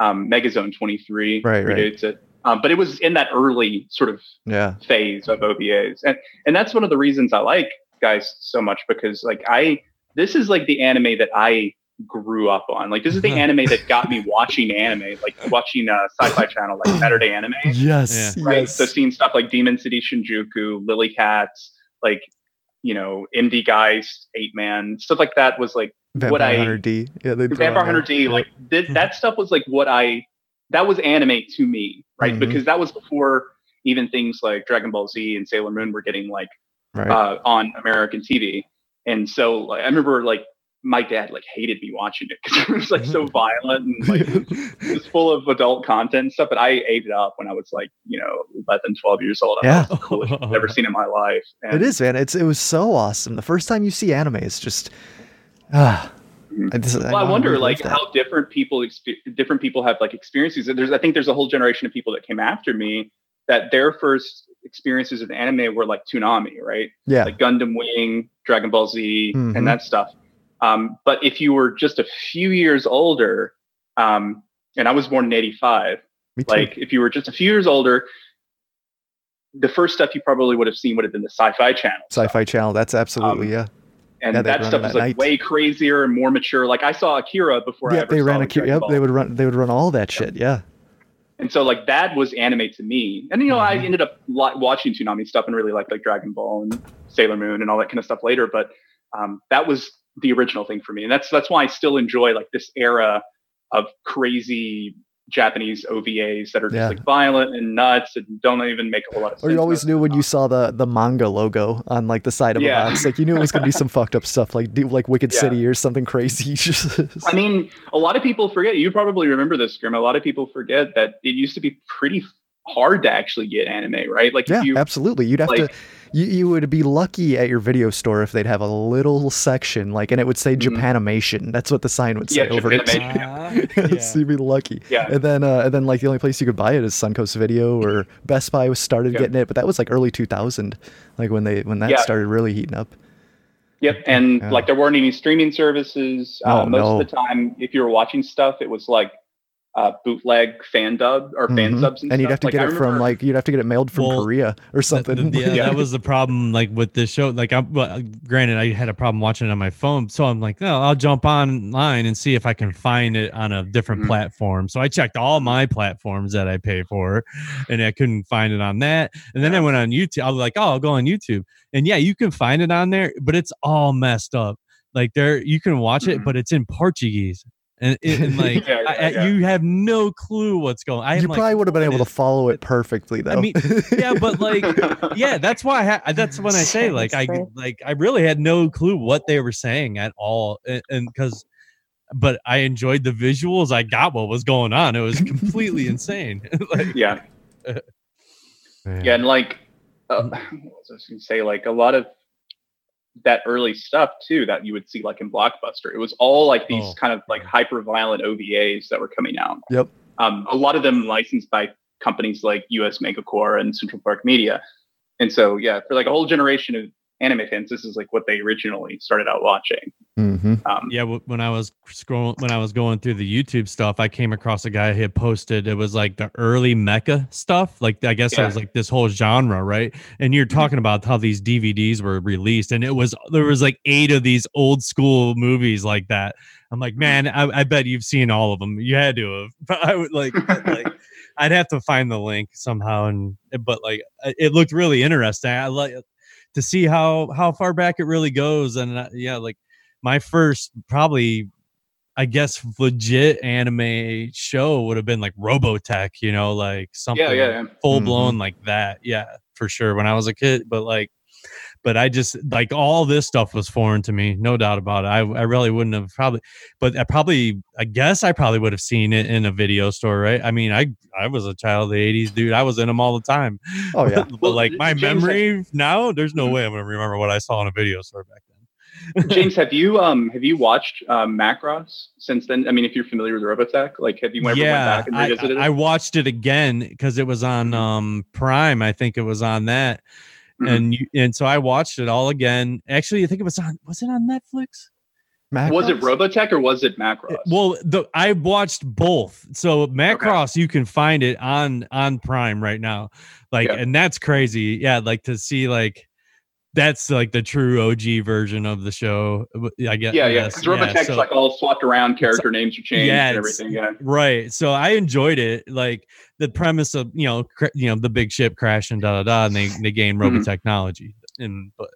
um, Megazone 23 Right, right. predates it. Um, but it was in that early sort of yeah, phase of OVAs, and and that's one of the reasons I like Geist so much because like I this is like the anime that I grew up on. Like this is the anime that got me watching anime, like watching uh, Sci-Fi Channel, like Saturday Anime yes, right? yes. So seeing stuff like Demon City Shinjuku, Lily Cats, like you know, MD Geist, Eight Man, stuff like that was like Vampire what I- Hunter D. Yeah, they throw Vampire on Hunter there. D. Like th- that stuff was like what I that was anime to me, right? Mhm. Because that was before even things like Dragon Ball Z and Sailor Moon were getting like right. uh, on American TV, and so like I remember like my dad like hated me watching it because it was like so violent and like it was full of adult content and stuff, but I ate it up when I was like, you know, 11, 12 years old. I yeah. Was coolest I've ever seen in my life. And it is, man. It's it was so awesome. The first time you see anime, it's just ah. Mhm. I just, Well, I wanna wonder like that. how different people expe- different people have like experiences. There's I think there's a whole generation of people that came after me that their first experiences with anime were like Toonami, right? Yeah. Like Gundam Wing, Dragon Ball Z, Mhm. and that stuff. Um, but if you were just a few years older, um, and I was born in '85, like if you were just a few years older, the first stuff you probably would have seen would have been the Sci-Fi Channel. Sci-Fi Channel. That's absolutely Um, yeah. and Yeah, that stuff is like night. way crazier and more mature. Like I saw Akira before I Yeah, ever they saw ran a Dragon yep, they would run they would run all that shit. Yeah. And so like that was anime to me. And you know, I Mhm. ended up watching Toonami stuff and really liked like Dragon Ball and Sailor Moon and all that kind of stuff later. But um, that was the original thing for me, and that's that's why I still enjoy like this era of crazy Japanese OVAs that are just Yeah. like violent and nuts and don't even make a whole lot of sense. Or you always knew when you saw the the manga logo on like the side of Yeah. a box. Like you knew it was gonna be some fucked up stuff like like Wicked Yeah. City or something crazy. I mean, a lot of people forget. You probably remember this, Grim. A lot of people forget that it used to be pretty hard to actually get anime, right? Like yeah, if you absolutely. You'd have to like you, you would be lucky at your video store if they'd have a little section like and it would say Mhm. Japanimation. That's what the sign would say Yeah, over it. Japanimation. Ah, so you'd be lucky. Yeah. And then uh, and then like the only place you could buy it is Suncoast Video or Best Buy was started Yeah. getting it, but that was like early 2000, like when they when that Yeah. started really heating up. Yep, and Yeah. like there weren't any streaming services. Oh, uh, most no. of the time, if you were watching stuff, it was like uh, bootleg fan dub or fan Mhm. subs, and, and you'd have to Like, get I it from like you'd have to get it mailed from Well, Korea or That- something. th- yeah, Yeah. that was the problem. Like with this show, like I'm well, granted, I had a problem watching it on my phone, so I'm like, no, I'll jump online and see if I can find it on a different Mhm. platform. So I checked all my platforms that I pay for, and I couldn't find it on that. And then I went on YouTube. I was like, oh, I'll go on YouTube, and yeah, you can find it on there, but it's all messed up. Like there, you can watch it, Mhm. but it's in Portuguese. And, it- and like Yeah, yeah, I- I- yeah. you have no clue what's going. I am you like, probably would have been what able to follow it perfectly though. mean, yeah, but like yeah that's why I ha- that's when i say like i like i really had no clue what they were saying at all and because but i enjoyed the visuals i got what was going on it was completely insane like yeah, yeah, and like uh, what was I going to say? Like a lot of that early stuff too that you would see like in Blockbuster. It was all like these Oh. kind of like hyper violent OVAs that were coming out. Yep. Um, a lot of them licensed by companies like US Manga Corps and Central Park Media. And so yeah, for like a whole generation of anime fans, this is like what they originally started out watching. hmm Um, yeah w- when i was scrolling when i was going through the youtube stuff i came across a guy who had posted it was like the early mecha stuff. Like i guess it Yeah. was like this whole genre right? And you're talking about how these dvds were released and it was there was like eight of these old school movies like that. I'm like man i, I bet you've seen all of them. You had to have. But i would like like i'd have to find the link somehow and but like it it looked really interesting. I like to see how how far back it really goes and uh, yeah like my first probably i guess legit anime show would have been like robotech you know like something yeah, yeah, yeah. full blown like that yeah for sure when i was a kid but like but i just like all this stuff was foreign to me no doubt about it i, I really wouldn't have probably but i probably i guess i probably would have seen it in a video store right i mean i i was a child of the 80s dude i was in them all the time Oh yeah. but Well, like my James, memory now there's no Mhm. way i'm gonna remember what i saw in a video store back then James, have you um have you watched um, Macross since then? I mean, if you're familiar with Robotech, like have you ever went back and I, revisited I it? watched it again because it was on um Prime. I think it was on that, Mhm. and you, and so I watched it all again. Actually, I think it was on. Was it on Netflix? was it Robotech or was it Macross? Well, the I watched both. So Macross, you can find it on on Prime right now. Like, Yeah. and that's crazy. Yeah, like to see like that's like the true OG version of the show. I guess. yeah, yeah. Because Robotech's so- like all swapped around, character names are changed yeah, and everything. Yeah. Right. So I enjoyed it. Like the premise of you know cr- you know the big ship crash and da da da, and they they gain Mhm. robot technology. And but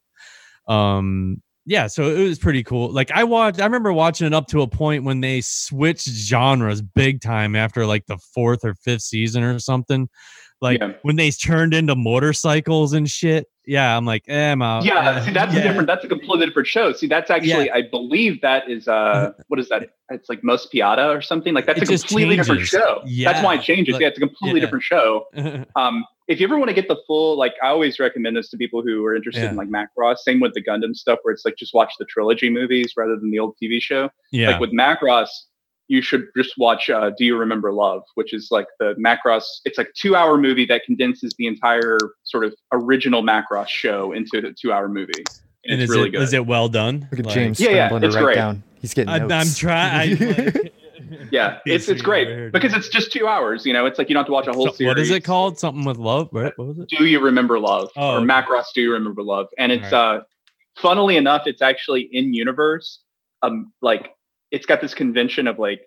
um yeah, so it was pretty cool. Like I watched, I remember watching it up to a point when they switched genres big time after like the fourth or fifth season or something. Like Yeah. when they turned into motorcycles and shit. Yeah, I'm like, eh, I'm out. Yeah, Eh, see, that's yeah. a different. That's a completely different show. See, that's actually, I believe that is, uh, what is that? It's like Mospeada or something. Like that's It a completely different changes. show. that's why it changes. like- yeah, it's a completely yeah. different show. Um, if you ever want to get the full, like, I always recommend this to people who are interested in like Macross. Same with the Gundam stuff, where it's like just watch the trilogy movies rather than the old TV show. yeah. Like with Macross, you should just watch uh, Do You Remember Love, which is like the Macross. It's like two hour movie that condenses the entire sort of original Macross show into a two hour movie. And, it's is really it good. is it well done? Look at Like, James Yeah, yeah, scrambling it's to write great. down. He's getting I, notes. I'm trying. Like, yeah, it's it's great because it's just two hours. You know, it's like you don't have to watch a whole So- series. what is it called? Something with love, right? What was it? Do you remember love? Oh, or okay. Macross Do you remember love? And it's uh funnily enough, it's actually in universe. Um like it's got this convention of like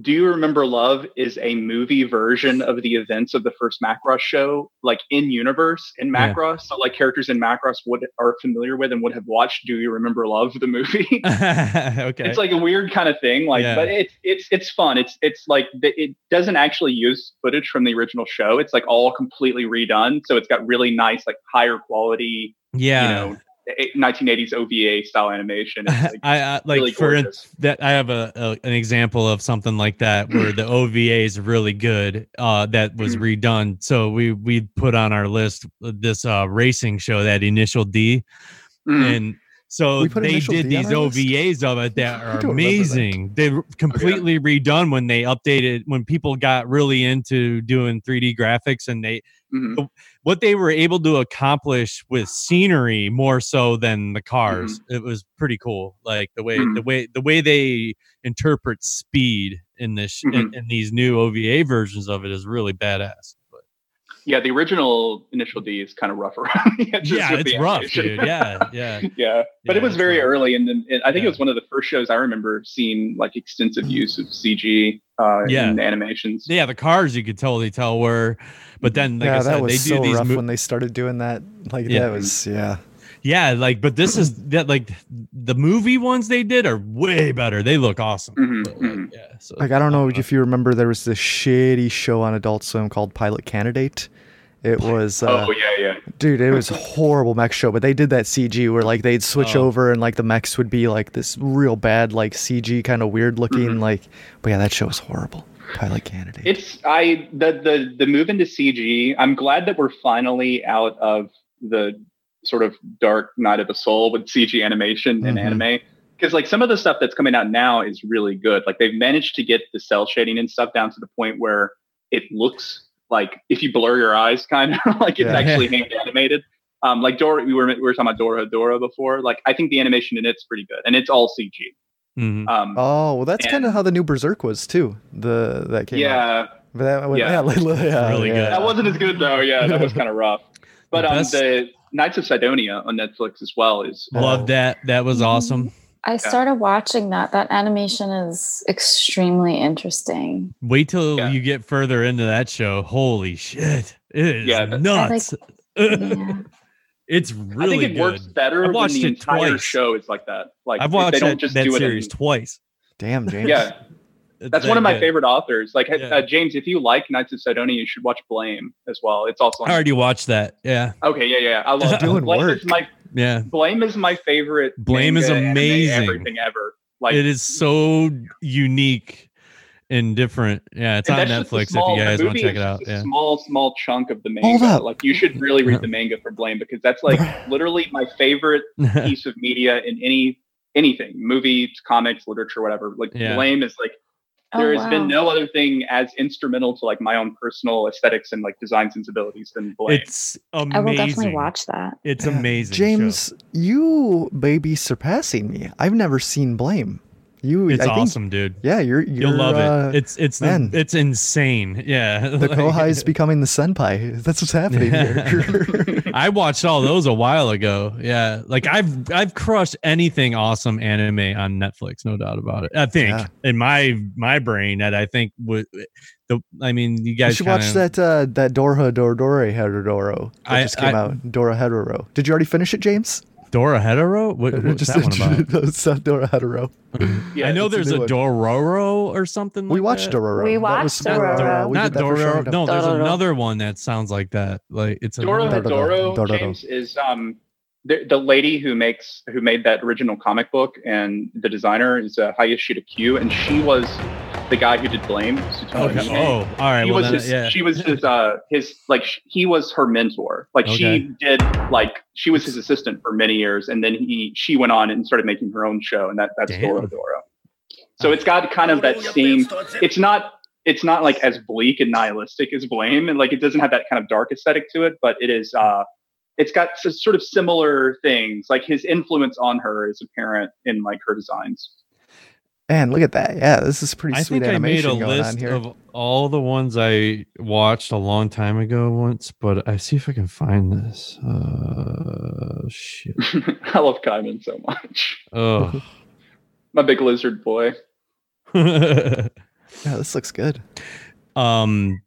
do you remember love is a movie version of the events of the first Macross show, like in universe in Yeah. Macross. So like characters in Macross would are familiar with and would have watched Do You Remember Love the movie. okay. it's like a weird kind of thing like Yeah. but it's it's it's fun it's it's like the, it doesn't actually use footage from the original show it's like all completely redone so it's got really nice like higher quality yeah. you know 1980s ova style animation It's, like, I, I like really for in- gorgeous. that I have a, a an example of something like that where the OVA is really good. Uh, that was Mhm. redone. So we we put on our list this uh racing show that Initial D, mm, and so they did D these our list? OVAs of it that are don't that. amazing. They were completely redone when they updated when people got really into doing 3D graphics and they mhm. What they were able to accomplish with scenery more so than the cars Mm-hmm. it was pretty cool like the way Mhm. the way the way they interpret speed in this in, Mhm. in these new ova versions of it is really badass yeah the original initial d is kind of rough around the edges yeah it's the rough dude yeah yeah yeah but Yeah, it was very rough. early and, and i think Yeah. it was one of the first shows i remember seeing like extensive use of cg uh Yeah. in animations yeah the cars you could totally tell were but then like yeah, i said that was they do so these rough mo- when they started doing that. Like Yeah. that was yeah. Yeah like but this is that like the movie ones they did are way better they look awesome Mhm, But, like, mhm. yeah so Like I don't know uh, if you remember, there was this shitty show on Adult Swim called Pilot Candidate. It was, uh, oh yeah yeah dude, it was a horrible mech show. But they did that CG where like they'd switch Oh. over and like the mechs would be like this real bad like CG kind of weird looking Mhm. like. But yeah, that show was horrible. Pilot Candidate. It's I the the the move into CG. I'm glad that we're finally out of the sort of dark night of the soul with CG animation and Mhm. anime. Because like some of the stuff that's coming out now is really good. Like they've managed to get the cell shading and stuff down to the point where it looks like if you blur your eyes, kind of like it's Yeah. actually hand animated. Um, like Dora, we were we were talking about Dora Dora before. Like I think the animation in it's pretty good, and it's all CG. mhm. Um, Oh well, that's kind of how the new Berserk was too. The that came out. yeah, But that, yeah, Yeah. yeah, yeah, really yeah. good. That wasn't as good though. Yeah, that was kind of rough. But The um, best- the Knights of Sidonia on Netflix as well is Oh. Love that. That was Mhm. awesome. I started watching that. That animation is extremely interesting. Wait till Yeah. you get further into that show. Holy shit. It is Yeah, that- nuts. Yeah. it's I really think it good. works better I've when watched the it entire twice. show is like that. Like I've watched they don't that, just that do series it. In, twice. Damn, James. yeah, It's that's one of my good. favorite authors. Like Yeah. uh, James, if you like Knights of Sidonia, you should watch Blame as well. It's also on. I already watched that. Yeah. okay, yeah, yeah. I love Doing Blame. work. Is my Yeah. Blame is my favorite. Blame is amazing. everything ever. Like it is so unique and different. Yeah, it's on that's just a Netflix small- if you guys want to check it out. just a Yeah. Small, small chunk of the Hold manga. up. Like you should really read the manga for Blame because that's like literally my favorite piece of media in any anything movies, comics literature whatever like Yeah. blame is like Oh, there has been no other thing as instrumental to like my own personal aesthetics and like design sensibilities than blame it's amazing. I will definitely watch that. It's Yeah. amazing. show. James, you may be surpassing me. I've never seen Blame. You, It's think, awesome, dude. yeah, you're, you're You'll love uh, it. It's it's the, it's insane. Yeah. the Like- is becoming the senpai. That's what's happening here. I watched all those a while ago. Yeah, like I've I've crushed anything awesome anime on Netflix, no doubt about it. I think Yeah. in my my brain that I think would the I mean you you guys should kinda, watch that uh, that Dora Dordore Hedoro that I- just came I- out. Dora Hedoro. Did you already finish it, James? Dora Hetero. What, what's just that one about? it's not Dora Hedoro. yeah I know it's a there's a. Dororo or something. We like watched that. Dororo. We watched was- Dororo. we Not did Dororo. No, there's Dororo. another one that sounds like that. Like it's Doro another- Dororo. Hedoro, Dororo. James is um the, the lady who makes who made that original comic book and the designer is uh, Hayashida Q and she was the guy who did Blame. Oh, oh, all right. he Well, was then, his, yeah. she was his uh his like sh- he was her mentor like Okay. she did like she was his assistant for many years and then he she went on and started making her own show and that that's Damn. Dora Doro So it's got kind of that same. It's not. It's not like as bleak and nihilistic as Blame, and like it doesn't have that kind of dark aesthetic to it. But it is. uh It's got sort of similar things. Like his influence on her is apparent in like her designs. Man, look at that. Yeah, this is pretty I sweet think I made animation a going on list here. of all the ones I watched a long time ago once, but I see if I can find this. Uh, shit. I love Kaiman so much. Oh. My big lizard boy. yeah, this looks good. um,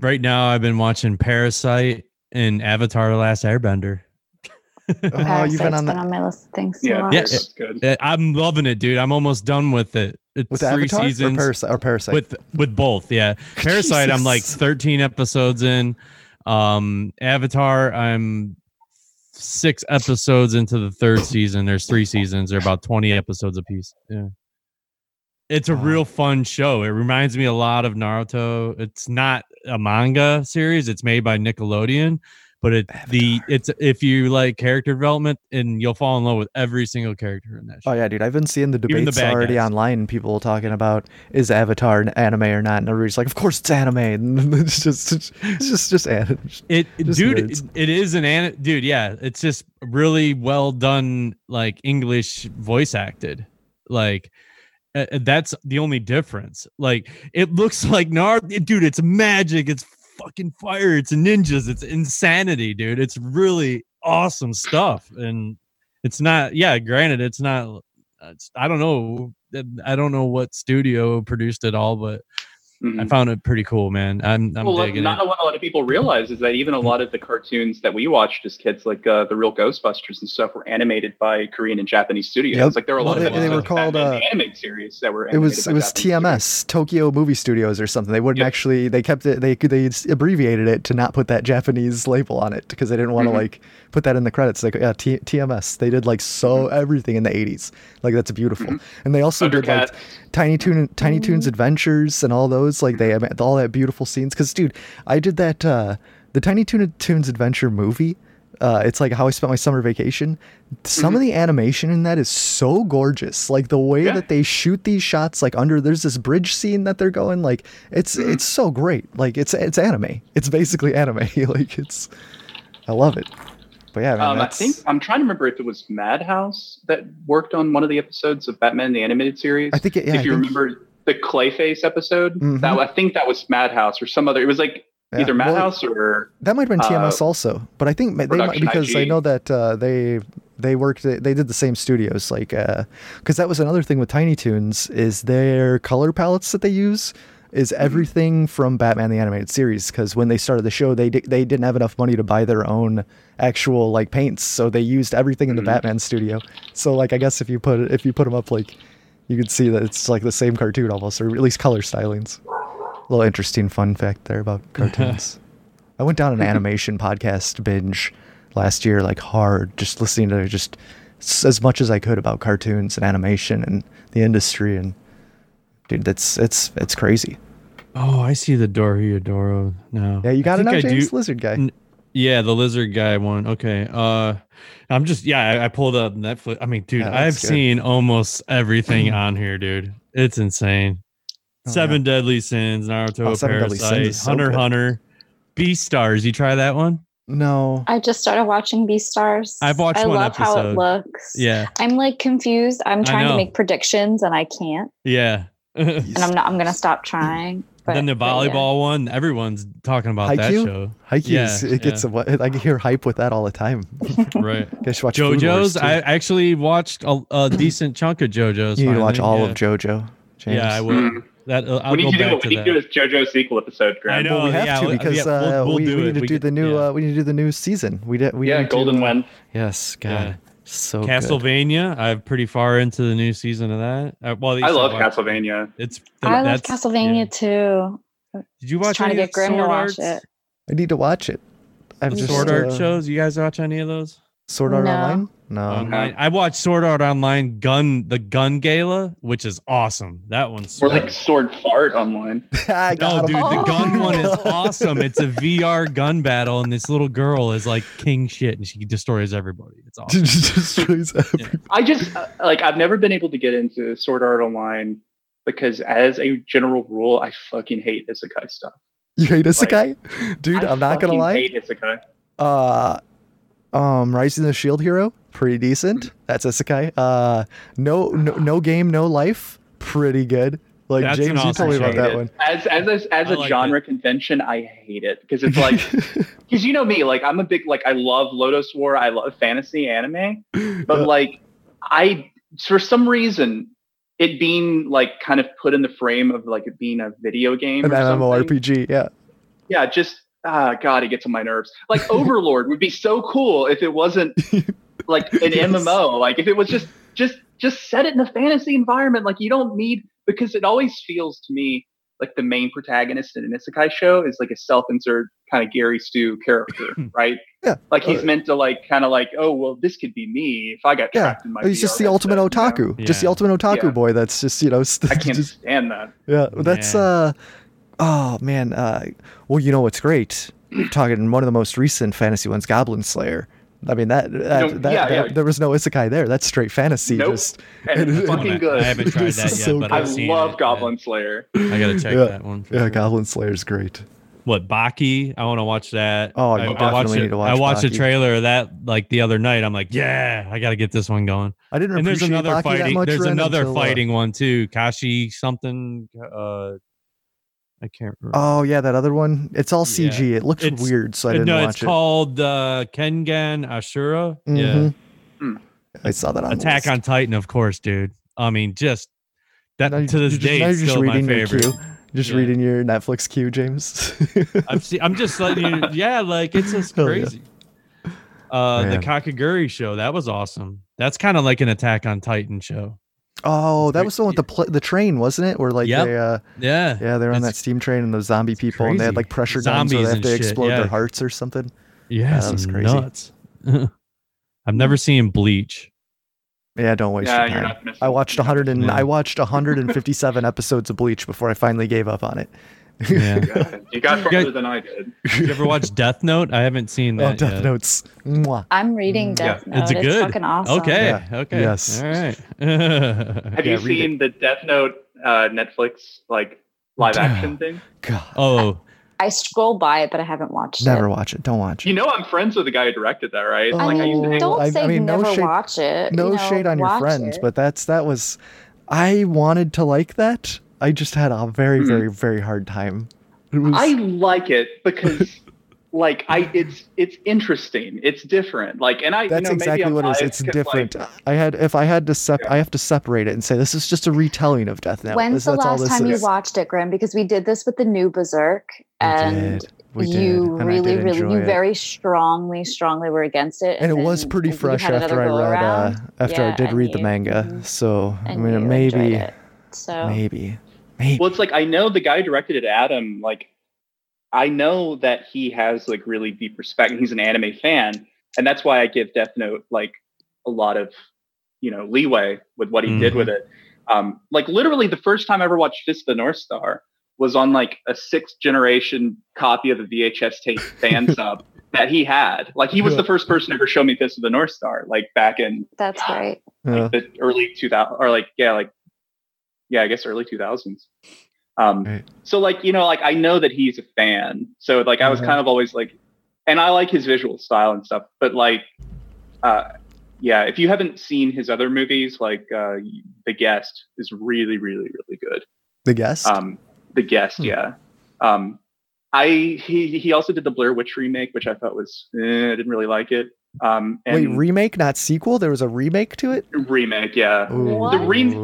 right now I've been watching Parasite and Avatar: The Last Airbender. Oh, you've been Parasite's on been on my list of things to Yeah, watch. Yeah, it's good. I'm loving it, dude. I'm almost done with it. It's with three Avatar seasons. or Parasite or Parasite. with with both yeah parasite i'm like 13 episodes in um avatar i'm six episodes into the third season there's three seasons they're about 20 episodes apiece yeah it's a Wow. real fun show it reminds me a lot of naruto it's not a manga series it's made by nickelodeon but it the it's if you like character development and you'll fall in love with every single character in that show Oh yeah, dude! I've been seeing the Even the debates already guys. online. People talking about is Avatar an anime or not, and everybody's like, "Of course it's anime." And it's just, it's just, just anime. It, Just dude, it, it is an anime. dude. Yeah, it's just really well done, like English voice acted. Like uh, that's the only difference. Like it looks like Naruto, dude. It's magic. It's fucking fire. It's ninjas. It's insanity, dude. It's really awesome stuff. And it's not. Yeah, granted, it's not. It's, I don't know. I don't know what studio produced it all, but I Mhm. found it pretty cool, man. I'm, I'm well, digging not it. what a lot of people realize is that even a lot of the cartoons that we watched as kids, like uh, the real Ghostbusters and stuff, were animated by Korean and Japanese studios. Yep. Like there were a lot they- of they were called, Batman uh, the animated series that were. It was it was Japanese TMS studios. Tokyo Movie Studios or something. They wouldn't Yep. actually. They kept it. They they abbreviated it to not put that Japanese label on it because they didn't want to Mhm. like put that in the credits. Like yeah, T- TMS. They did like so everything in the '80s. Like that's beautiful. Mhm. And they also did like Tiny Toon Tiny Toons Adventures and all those like they had all that beautiful scenes. Cuz dude I did that uh the Tiny Toon Toons Adventure movie uh it's like how I spent my summer vacation. Some of the animation in that is so gorgeous. Like the way Yeah. that they shoot these shots like under there's this bridge scene that they're going like it's Mhm. it's so great. Like it's it's anime. It's basically anime. Like it's I love it. But yeah man, Um, I think I'm trying to remember if it was Madhouse that worked on one of the episodes of Batman the animated series. I think it, yeah, if I you remember the Clayface episode, Mhm. that I think that was Madhouse or some other. It was like yeah. either Well, Madhouse or That might have been TMS uh, also, but I think they might, because I know that uh, they they worked they did the same studios like because that was another thing with Tiny Toons is their color palettes that they use is Mm-hmm. everything from Batman the animated series because when they started the show they di- they didn't have enough money to buy their own actual like paints so they used everything in the Mhm. Batman studio so like I guess if you put if you put them up like you can see that it's like the same cartoon almost or at least color stylings a little interesting fun fact there about cartoons I went down an animation podcast binge last year, like hard, just listening to just as much as I could about cartoons and animation and the industry. And dude, that's it's it's crazy. Oh, I see the Dorohedoro now. Yeah, you got it now, James do- Lizard guy. N- Yeah, the lizard guy one. Okay. Uh I'm just yeah, I, I pulled up Netflix. I mean, dude, Yeah, I've good. seen almost everything on here, dude. It's insane. Oh, Seven Deadly Sins, Naruto, Oh, Seven Deadly Parasite, Sins so Hunter good. Hunter, Beastars. You try that one? No, I just started watching Beastars. I've watched I one love how it looks. Yeah. I'm like confused. I'm trying to make predictions and I can't. Yeah. and And I'm not I'm gonna stop trying. But, then the but yeah. volleyball one, everyone's talking about that Haikyuu? show. Haikyuu's Yeah, it gets yeah. a I can hear hype with that all the time. Right. Guess watch JoJo's. I actually watched a, a decent chunk of JoJo's. you need to watch all yeah. of JoJo. James. Yeah, I will. Mm. That uh, I'll we need go to do back we need to to do a JoJo sequel episode. Graham. I know. Well, we have yeah, to because yeah, we'll- uh, we'll we, we need to We do can- the new yeah. uh, we need to do the new season. We did we yeah, need to, Golden Wind. Yes, God, Yeah. so good. Castlevania. I'm pretty far into the new season of that. Uh, well, I love Castlevania. It's. I love that's- Castlevania yeah. too. Did you Just watch trying to get of Grim to watch Arts? it. I need to watch it. I've The just Sword Art uh, shows. You guys watch any of those? Sword Art No. Online. No. Online. I watched Sword Art Online Gun the Gun Gale, which is awesome. That one's Or like sword fart online. I no, dude, him. the gun one is awesome. It's a VR gun battle, and this little girl is like king shit, and she destroys everybody. It's awesome. Destroys every- I just uh, like I've never been able to get into Sword Art Online because as a general rule, I fucking hate isekai stuff. You hate Isekai? Dude, I I'm not gonna fucking lie. Hate isekai. Uh um Rising the Shield Hero, pretty decent. That's Isekai. Uh no no, no game, no life, pretty good. Like That's an James, you awesome told me about that Hate one. it. As as a, as I a like genre convention, I hate it because it's like because you know me, like I'm a big like I love Lodoss War, I love fantasy anime, but Yeah. like I for some reason it being like kind of put in the frame of like it being a video game An or something. MMORPG, yeah. yeah, just ah, God, it gets on my nerves. Like Overlord would be so cool if it wasn't like an Yes. MMO. Like if it was just just just set it in a fantasy environment. Like you don't need because it always feels to me like the main protagonist in an isekai show is like a self-insert kind of Gary Stu character, right? Yeah. Like he's Uh, meant to like kind of like, oh well, this could be me if I got Yeah. trapped in my. He's just VR the ultimate headset, you know? otaku. Just the ultimate otaku Yeah. boy that's just, you know, st- I can't just- stand that. Yeah, that's Yeah. uh oh man, uh well you know what's great? You're talking one of the most recent fantasy ones, Goblin Slayer. I mean that that, don't- that, yeah, that- yeah. there was no isekai there. That's straight fantasy. Nope. Just And it's I fucking I good. haven't tried This that is yet, so but I I've seen love it. Goblin Slayer. I gotta check Yeah. that one. for yeah, sure. Goblin is great. What Baki? I want to watch that. Oh, I, you I definitely watched need it. to watch I watched a trailer of that like the other night. I'm like, yeah, I got to get this one going. I didn't And there's appreciate another Baki that fighting. much, There's another until, uh, fighting one too. Kashi something. Uh, I can't remember. Oh yeah, that other one. It's all Yeah. CG. It looks It's- weird, so I didn't no, watch it's it. called uh, Kengan Ashura. Yeah, Mhm. Hmm. I saw that on Attack list. on Titan, of course, dude. I mean, just that Now to this day, now it's just still my reading your favorite. Just Yeah. reading your Netflix queue, James. I'm see, I'm just letting you. Yeah, like it's just Hell yeah. crazy. Uh, the Man. Kakaguri show that was awesome. That's kind of like an Attack on Titan show. Oh, that was the one with the pl- the train, wasn't it? Where like Yep. they uh Yeah, yeah, they were on that steam train and those zombie people and they had like pressure guns where Zombies they have to shit, explode yeah. their hearts or something. yeah, that was crazy. nuts. I've never seen Bleach. Yeah, don't waste Yeah, your you're time. not missing. I watched 100 and Yeah. I watched 157 episodes of Bleach before I finally gave up on it. Yeah. missing it. You got farther than I did. you ever watch Death Note? I haven't seen oh, that. Death yet. Notes. Mwah. I'm reading Mm, Death yeah. Note. It's It's, good. fucking awesome. Okay. Yeah. Okay. Yes. All right. Have Yeah, you read seen the Death Note uh, Netflix like live action thing? God, oh, I scroll by it, but I haven't watched never it. Never watch it. Don't watch it. You know, I'm friends with the guy who directed that, right? Oh, I like, I used to mean, hang don't I- I say mean, no never shade- watch it. no you know, shade on your friends, it. but that's that was I wanted to like that. I just had a very, Mhm. very, very hard time. Was, I like it because, like, I it's it's interesting. It's different. Like, and I you that's know, exactly I'm what it is. It's different. Like, I had if I had to sep- Yeah. I have to separate it and say this is just a retelling of Death Note. When's This- the that's all last this time you watched it, Graham? Because we did this with the new Berserk, We and did. We you and really, really, you it. very strongly, strongly were against it. and it was pretty fresh after I read uh, go-around, after I did and read the manga. mhm, So I mean maybe. So maybe maybe well, it's like I know the guy who directed it, Adam. Like, I know that he has like really deep respect, and he's an anime fan, and that's why I give Death Note like a lot of you know leeway with what he did Mm-hmm. with it. Um, like literally, the first time I ever watched Fist of the North Star was on like a sixth generation copy of the VHS tape fan sub that he had. Like, he was Yeah. the first person to ever show me Fist of the North Star, like back in that's great. yeah. the early 2000 or like yeah like yeah i guess early 2000s um Right. so like you know like i know that he's a fan so like i was Mhm. kind of always like and i like his visual style and stuff but like uh yeah if you haven't seen his other movies like uh the guest is really really really good the guest. um the guest Hmm. yeah um i he he also did the blair witch remake which i thought was eh, i didn't really like it um and Wait, remake, not sequel. There was a remake to it. remake yeah? The re-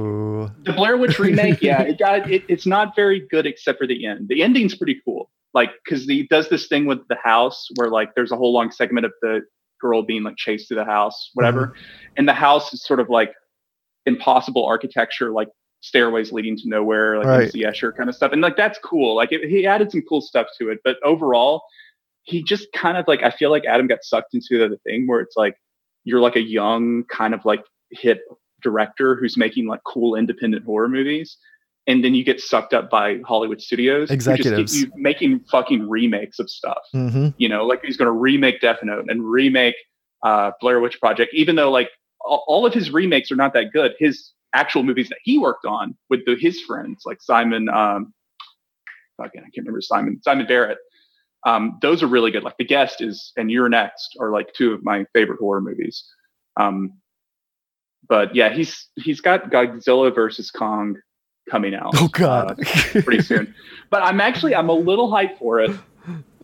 The Blair Witch remake, yeah, it got it, it's not very good except for the end. The ending's pretty cool, like because he does this thing with the house where like there's a whole long segment of the girl being like chased through the house, whatever, Mm-hmm. and the house is sort of like impossible architecture, like stairways leading to nowhere, like Right. MC Escher kind of stuff, and like that's cool. Like it, he added some cool stuff to it, but overall, he just kind of like I feel like Adam got sucked into the thing where it's like you're like a young kind of like hip director who's making like cool independent horror movies and then you get sucked up by hollywood studios Executives. you making fucking remakes of stuff. Hmm you know like he's going to remake death note and remake uh blair witch project even though like all, all of his remakes are not that good. His actual movies that he worked on with the, his friends like simon um fucking i can't remember simon simon barrett um those are really good. Like the guest is and you're next are like two of my favorite horror movies. Um but yeah he's he's got godzilla versus kong coming out Oh uh, God. pretty soon. But I'm actually I'm a little hyped for it,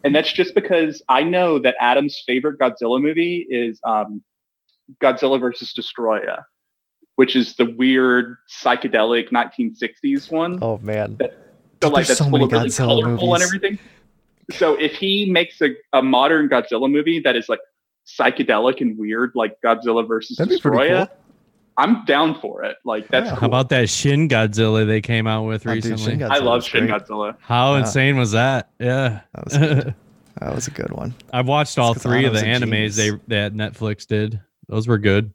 and that's just because I know that Adam's favorite Godzilla movie is um, Godzilla versus Destroya, which is the weird psychedelic 1960s one. oh man. so Dude, like that's so full many of really Godzilla colorful and everything. So if he makes a, a modern Godzilla movie that is like psychedelic and weird, like Godzilla versus That'd be pretty Destroya, cool. I'm down for it. Like that's Yeah. cool. How about that Shin Godzilla they came out with Oh, dude, Shin recently? Godzilla I love Shin great. Godzilla. How Yeah. insane was that? Yeah. That was good. That was a good one. I've watched all three of the Otto's a animes they genius. that Netflix did. Those were good.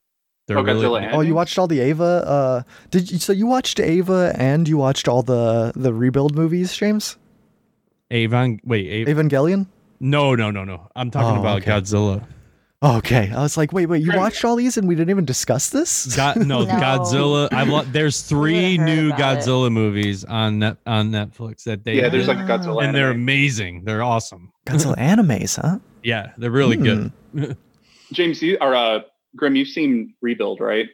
They're Oh, really Godzilla Oh, you watched all the Ava? Uh, did you? So you watched Ava and you watched all the the rebuild movies, James? Avon. Wait, Av- Evangelion. no, no, no, no. I'm talking Oh, about okay. Godzilla. Oh, okay, I was like, wait, wait, you watched all these and we didn't even discuss this? God, no, No. Godzilla. I lo- there's three new about it. Godzilla movies on net on Netflix that they Yeah, there's like a Godzilla and they're amazing. They're awesome. Godzilla animes, huh? Yeah, they're really Hmm. good. James, you or uh, Grim, you've seen Rebuild, right?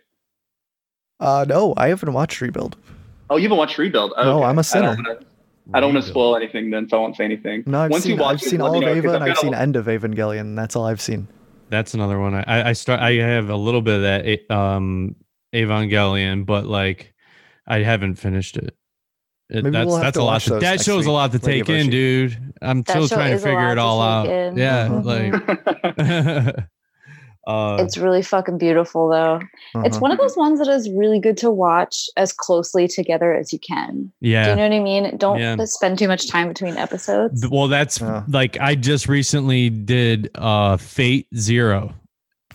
Uh, no, I haven't watched Rebuild. Oh, you haven't watched Rebuild? No, Okay. I'm a sinner. I don't want to spoil anything, then, so I won't say anything. No, I've Once you seen watch I've it, seen all me of Ava and I've I've seen a- End of Evangelion. That's all I've seen. That's another one. I I start. I have a little bit of that eh, um Evangelion, but like I haven't finished it. It- Maybe that's we'll that's a lot. To, that next show's a lot to Lady take in, Boshi. dude. I'm That still trying to figure it all out. in. Yeah, Mhm. like. uh, it's really fucking beautiful though. It's Uh-huh. one of those ones that is really good to watch as closely together as you can. Yeah. Do yeah. you know what I mean? Don't Yeah. spend too much time between episodes. Well, that's Yeah. like I just recently did uh Fate Zero.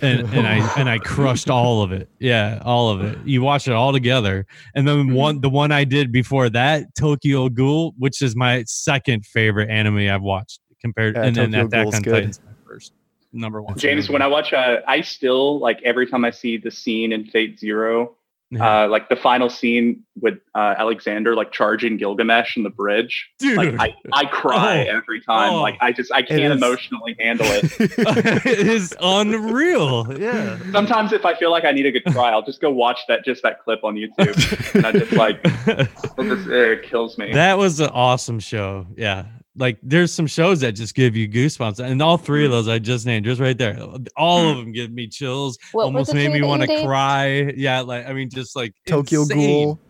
And and I and I crushed all of it. Yeah, all of it. You watch it all together. And then Mm-hmm. one the one I did before that, Tokyo Ghoul, which is my second favorite anime I've watched compared Yeah, and then Tokyo Attack Ghoul's on good. Titan's my first number one. James, when I watch, uh, I still like every time I see the scene in Fate Zero, Yeah. uh, like the final scene with uh, Alexander like charging Gilgamesh in the bridge. Dude, Like I, I cry Oh. every time. Oh. Like I just I can't emotionally handle it. it is unreal. Yeah. Sometimes if I feel like I need a good cry, I'll just go watch that just that clip on YouTube, and I just like it, just, it kills me. That was an awesome show. Yeah. Like there's some shows that just give you goosebumps. And all three of those I just named, just right there. All of them give me chills. What almost made me want to cry. Yeah, like I mean, just like Tokyo insane. Ghoul.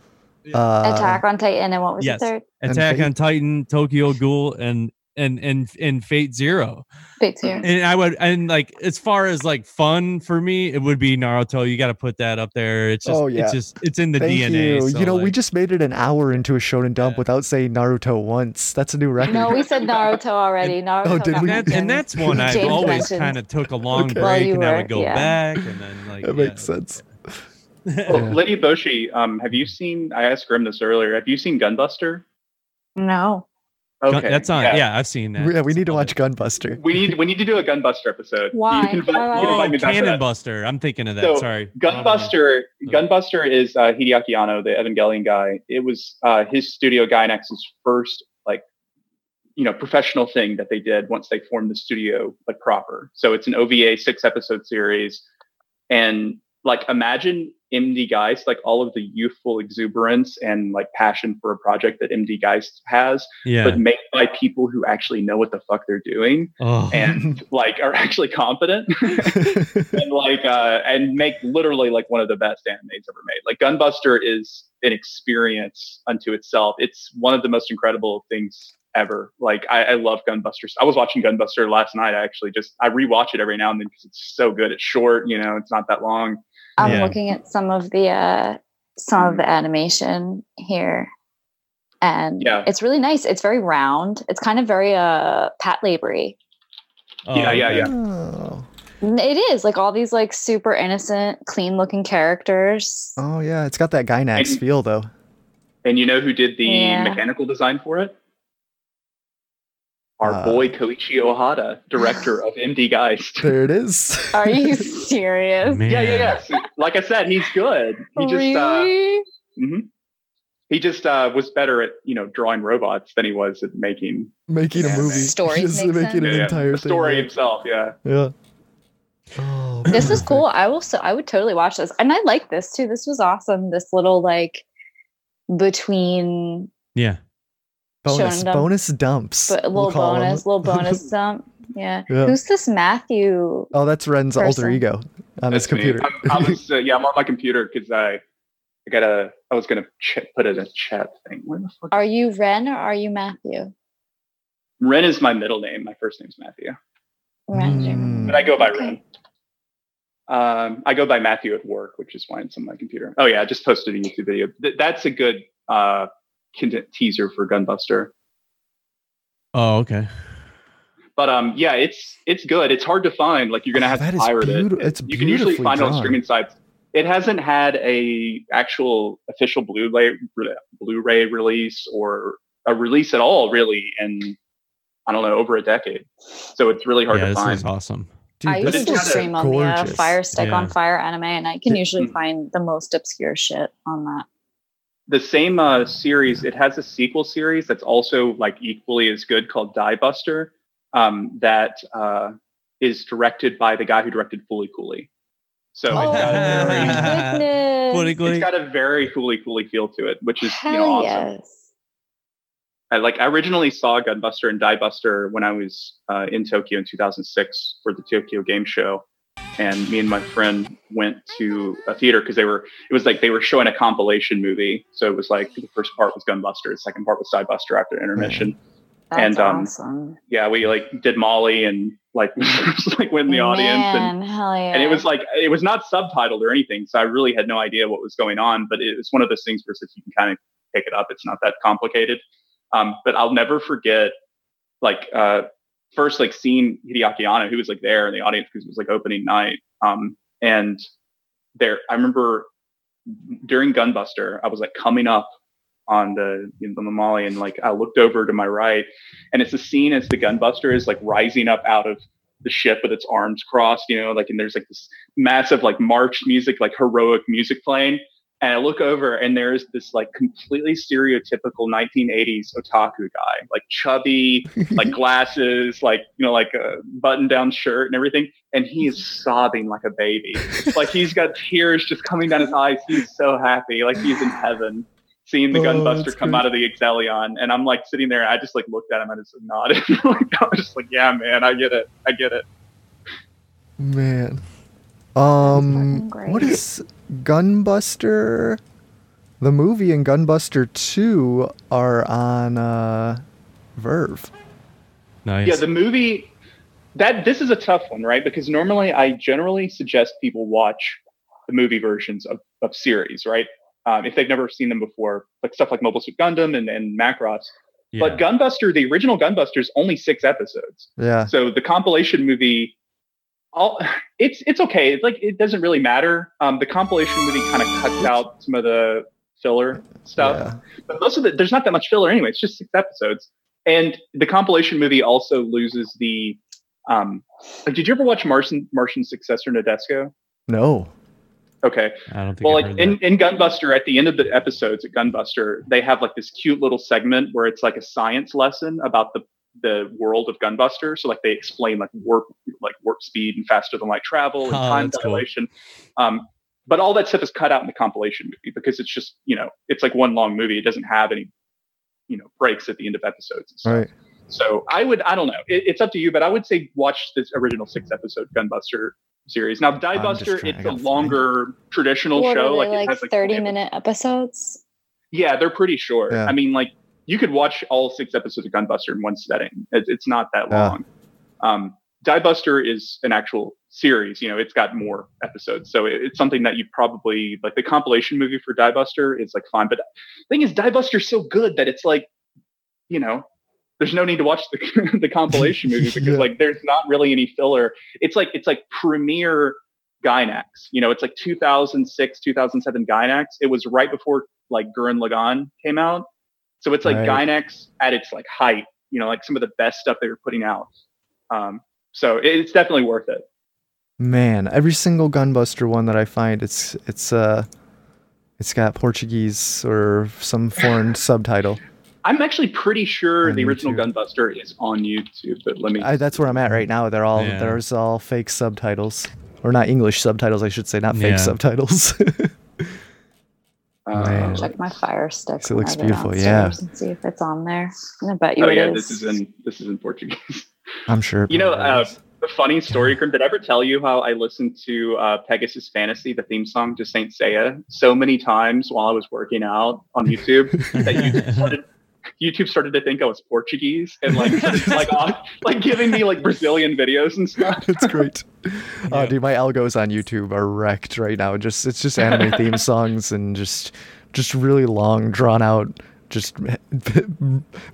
Uh, Attack on Titan and what was yes. the third? Attack on Titan, Tokyo Ghoul, and and and and Fate Zero. Fate Zero. And I would and like as far as like fun for me, it would be Naruto. You got to put that up there. It's just Oh, yeah. it's just it's in the Thank DNA. you. so, you know, we just made it an hour into a Shonen Dump Yeah. without saying Naruto once. That's a new record. No, we said Naruto already. Naruto. Oh, did we? and, that, and that's one I James always kind of took a long Okay. Break you and I were- would go yeah. back and then like that yeah. makes sense. Well, Lady Eboshi, um, have you seen? I asked Grim this earlier. Have you seen Gunbuster? No. Gun- that's on. Yeah. I've seen that. Yeah, we need to watch. Gunbuster. We need we need to do a Gunbuster episode. Why? You can, invite- Why, why, you can Oh, me Cannon. Buster. I'm thinking of that. So, Sorry. Gunbuster, Gunbuster is uh, Hideaki Anno, the Evangelion guy. It was uh, his studio Gainax's first like you know professional thing that they did once they formed the studio like proper. So it's an OVA six episode series, and like imagine MD Geist, like all of the youthful exuberance and like passion for a project that MD Geist has, Yeah. but made by people who actually know what the fuck they're doing oh. and like are actually competent and like uh and make literally like one of the best animes ever made. Like gunbuster is an experience unto itself. It's one of the most incredible things ever. Like i, I love gunbuster. I was watching gunbuster last night i actually just i rewatch it every now and then because it's so good. It's short you know it's not that long I'm Yeah. looking at some of the uh some of the animation here. And Yeah. it's really nice. It's very round. It's kind of very uh Pat Labory. Oh, yeah, yeah, yeah. Oh. It is like all these like super innocent, clean looking characters. Oh yeah, it's got that Gainax And- feel though. And you know who did the Yeah. mechanical design for it? Our Uh, boy Koichi Ohata, director of MD Geist. There it is. Are you serious? Man. Yeah, yeah, yeah. Like I said, he's good. He just uh, really? mhm. he just uh, was better at you know drawing robots than he was at making making a Yeah, movie. stories Just make making sense. an yeah, entire the story yeah. himself. Yeah. Yeah. Oh, this is cool. I will. So I would totally watch this, and I like this too. This was awesome. This little like between Yeah. Bonus, showing them- bonus dumps. but a we'll little call 'em. bonus, little bonus dump. Yeah. Yeah. Who's this Matthew? Oh, that's Ren's alter ego on his That's me. computer. I'm, I was, uh, yeah, I'm on my computer because I, I gotta, I was gonna ch- put it in a chat thing. Where the fuck? Are you Ren or are you Matthew? Ren is my middle name. My first name's Matthew, Ren. Mm. but I go by Okay. Ren. Um, I go by Matthew at work, which is why it's on my computer. Oh yeah, I just posted a YouTube video. Th- that's a good uh, kin- teaser for Gunbuster. Oh, okay. But um, yeah, it's it's good. It's hard to find. Like you're gonna Oh, have that to is pirate beauti- it. it's you can usually beautifully find it on streaming sites. It hasn't had a actual official Blu-ray Blu-ray release or a release at all, really, in I don't know over a decade. So it's really hard yeah, to this find. is awesome. Dude, I used to stream on the uh. Fire Stick Yeah. on Fire anime, and I can usually find the most obscure shit on that. The same uh, series. It has a sequel series that's also like equally as good called Diebuster. Um, that uh, is directed by the guy who directed Fooly Cooly. So Oh, it's, got a very, goodness. It's got a very Fooly Cooly feel to it, which is Hell you know awesome. yes. I like I originally saw Gunbuster and Diebuster when I was uh, in Tokyo in 2006 for the Tokyo Game Show, and me and my friend went to a theater because they were it was like they were showing a compilation movie. So it was like the first part was Gunbuster, the second part was Diebuster after intermission. That's And, um, awesome. Yeah, we like did Molly and like like went in the audience and yeah. and it was like it was not subtitled or anything, so I really had no idea what was going on. But it was one of those things where if you can kind of pick it up, it's not that complicated. Um, but I'll never forget, like uh, first like seeing Hideaki Anno, who was like there in the audience because it was like opening night. Um, and there, I remember during Gunbuster, I was like coming up on the you know, the Molly, and like I looked over to my right, and it's a scene as the Gunbuster is like rising up out of the ship with its arms crossed, you know, like and there's like this massive like march music, like heroic music playing. And I look over and there's this like completely stereotypical 1980s otaku guy, like chubby, like glasses, like, you know, like a button down shirt and everything. And he is sobbing like a baby. like he's got tears just coming down his eyes. He's so happy. Like he's in heaven seeing the Oh, gunbuster come great. out of the Exelion. And I'm like sitting there. I just like looked at him. And I just nodded. like, I was just like, yeah, man, I get it. I get it. Man. Um, what is Gunbuster? The movie and Gunbuster 2 are on uh, VRV. Nice. Yeah, the movie that this is a tough one, right? Because normally I generally suggest people watch the movie versions of, of series, right? Um, if they've never seen them before, like stuff like Mobile Suit Gundam and, and Macross. yeah. But Gunbuster, the original Gunbuster, is only six episodes. Yeah. So the compilation movie, all it's it's okay. It's like it doesn't really matter. Um, the compilation movie kind of cuts out some of the filler stuff Yeah. but most of it there's not that much filler anyway it's just six episodes and the compilation movie also loses the um like, did you ever watch martian martian successor Nadesico No. okay I don't think. well I've like in, in gunbuster at the end of the episodes at gunbuster they have like this cute little segment where it's like a science lesson about the the world of gunbuster so like they explain like warp like warp speed and faster than light travel and Oh, time that's cool. dilation um but all that stuff is cut out in the compilation movie because it's just you know it's like one long movie it doesn't have any you know breaks at the end of episodes and stuff. Right. so i would i don't know it, it's up to you but i would say watch this original six episode gunbuster series now Diebuster trying- it's a gotta longer traditional What show are like they, it has like 30 minute episodes? yeah they're pretty short Yeah. i mean like you could watch all six episodes of gunbuster in one setting it, it's not that long um Diebuster is an actual series you know it's got more episodes so it, it's something that you probably like the compilation movie for Diebuster is like fine but the thing is Diebuster's so good that it's like you know there's no need to watch the the compilation movie because Yeah. like there's not really any filler. It's like it's like premiere Gainax. You know, it's like 2006, 2007 Gainax. It was right before like Gurren Lagann came out. So it's like Right. Gainax at its like height, you know, like some of the best stuff they were putting out. Um, so it's definitely worth it. Man, every single Gunbuster one that I find, it's it's uh, it's got Portuguese or some foreign subtitle. I'm actually pretty sure On the original YouTube. Gunbuster is on YouTube, but let me. I, that's where I'm at right now. They're all Yeah. there's all fake subtitles, or not English subtitles, I should say, not fake Yeah. subtitles. uh, Man. Check my Fire Stick. This looks when I go beautiful, yeah. And see if it's on there. I bet you oh it yeah, is. this is in this is in Portuguese. I'm sure. You know, probably uh, the funny story, Grim, did I ever tell you how I listened to uh, Pegasus Fantasy, the theme song to Saint Seiya, so many times while I was working out on YouTube that YouTube started, YouTube started to think I was Portuguese and like started, like on, like giving me like Brazilian videos and stuff. it's great. Oh, Yeah. dude, my algos on YouTube are wrecked right now. Just it's just anime theme songs and just just really long, drawn out, just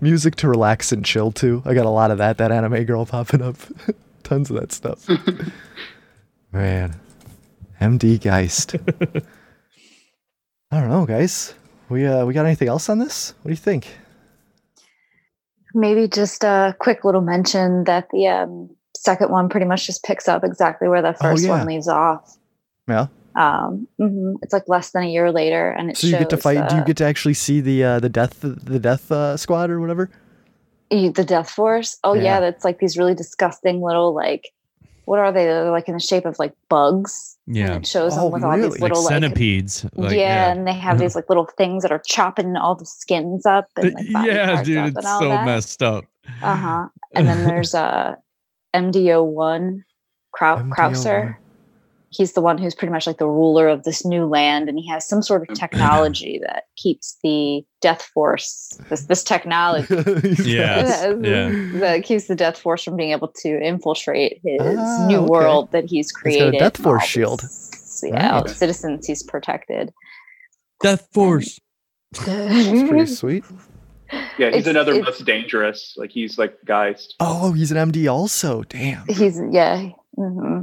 music to relax and chill to. I got a lot of that. That anime girl popping up, tons of that stuff. Man, MD Geist. I don't know, guys. We uh we got anything else on this? What do you think? Maybe just a quick little mention that the um, second one pretty much just picks up exactly where the first Oh, yeah. one leaves off. Yeah. Um, mhm. It's like less than a year later, and it So you get to fight. do you uh, get to actually see the uh, the death the death uh, squad or whatever? you- the Death Force. Oh Yeah. yeah. that's like these really disgusting little like, what are they? They're like in the shape of like bugs. And Yeah. it shows Oh, them with all really? these little like, centipedes. Like, yeah, and they have these like little things that are chopping all the skins up. And, like, yeah, parts dude, up it's and so that. messed up. Uh huh. And then there's uh, MDO one, Krau- MDO1. Krauser. He's the one who's pretty much like the ruler of this new land, and he has some sort of technology that keeps the Death Force. This this technology Yeah. Yes, yeah. that keeps the Death Force from being able to infiltrate his Ah, new okay. world that he's got a created. Death Force shield. this- Yeah, Right. citizens he's protected. Death Force. That's pretty sweet. Yeah, he's It's- another it's- most dangerous. Like he's like Geist. Oh, he's an MD also. Damn. He's yeah. hmm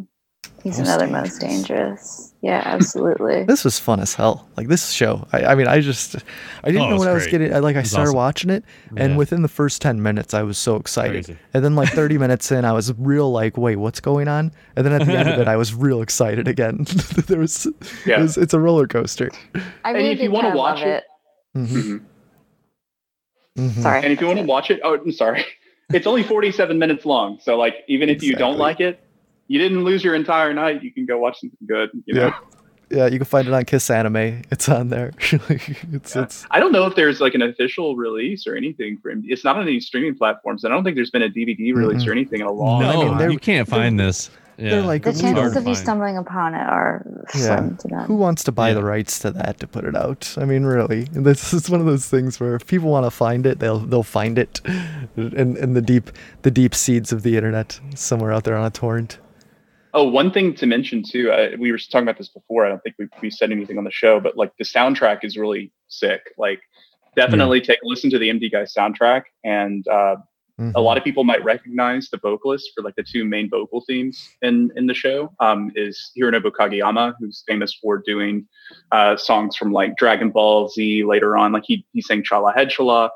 He's Most another most dangerous. Yeah, absolutely. This was fun as hell. Like this show. I, I mean, I just, I didn't Oh, know was what I was getting. I, like I started awesome. watching it, and Yeah. within the first ten minutes, I was so excited. Crazy. And then like thirty minutes in, I was real like, wait, what's going on? And then at the end of it, I was real excited again. there was, Yeah. it was, it's a roller coaster. I And if you wanna watch love it- Mhm, Mhm. mhm. Sorry. And if you want to watch it, oh, I'm sorry, it's only 47 minutes long. So like, even if you don't like it, you didn't lose your entire night. You can go watch something good. You know? Yep. Yeah, you can find it on Kiss Anime. It's on there. it's Yeah. it's I don't know if there's like an official release or anything for him. It's not on any streaming platforms. I don't think there's been a DVD release Mm-mm. or anything in a long no, I mean, you can't find this. Yeah. they're like The chances of you stumbling upon it are Yeah. slim to none. Who wants to buy Yeah. the rights to that to put it out? I mean, really, this is one of those things where if people want to find it, they'll they'll find it in in the deep the deep seeds of the internet somewhere out there on a torrent. Oh, one thing to mention too. Uh, we were talking about this before. I don't think we we said anything on the show, but like the soundtrack is really sick. Like, definitely take a listen to the MD Geist soundtrack. And uh, Mhm. a lot of people might recognize the vocalist for like the two main vocal themes in in the show. Um, is Hironobu Kageyama, who's famous for doing uh, songs from like Dragon Ball Z. Later on, like he he sang Cha-La Head-Cha-La,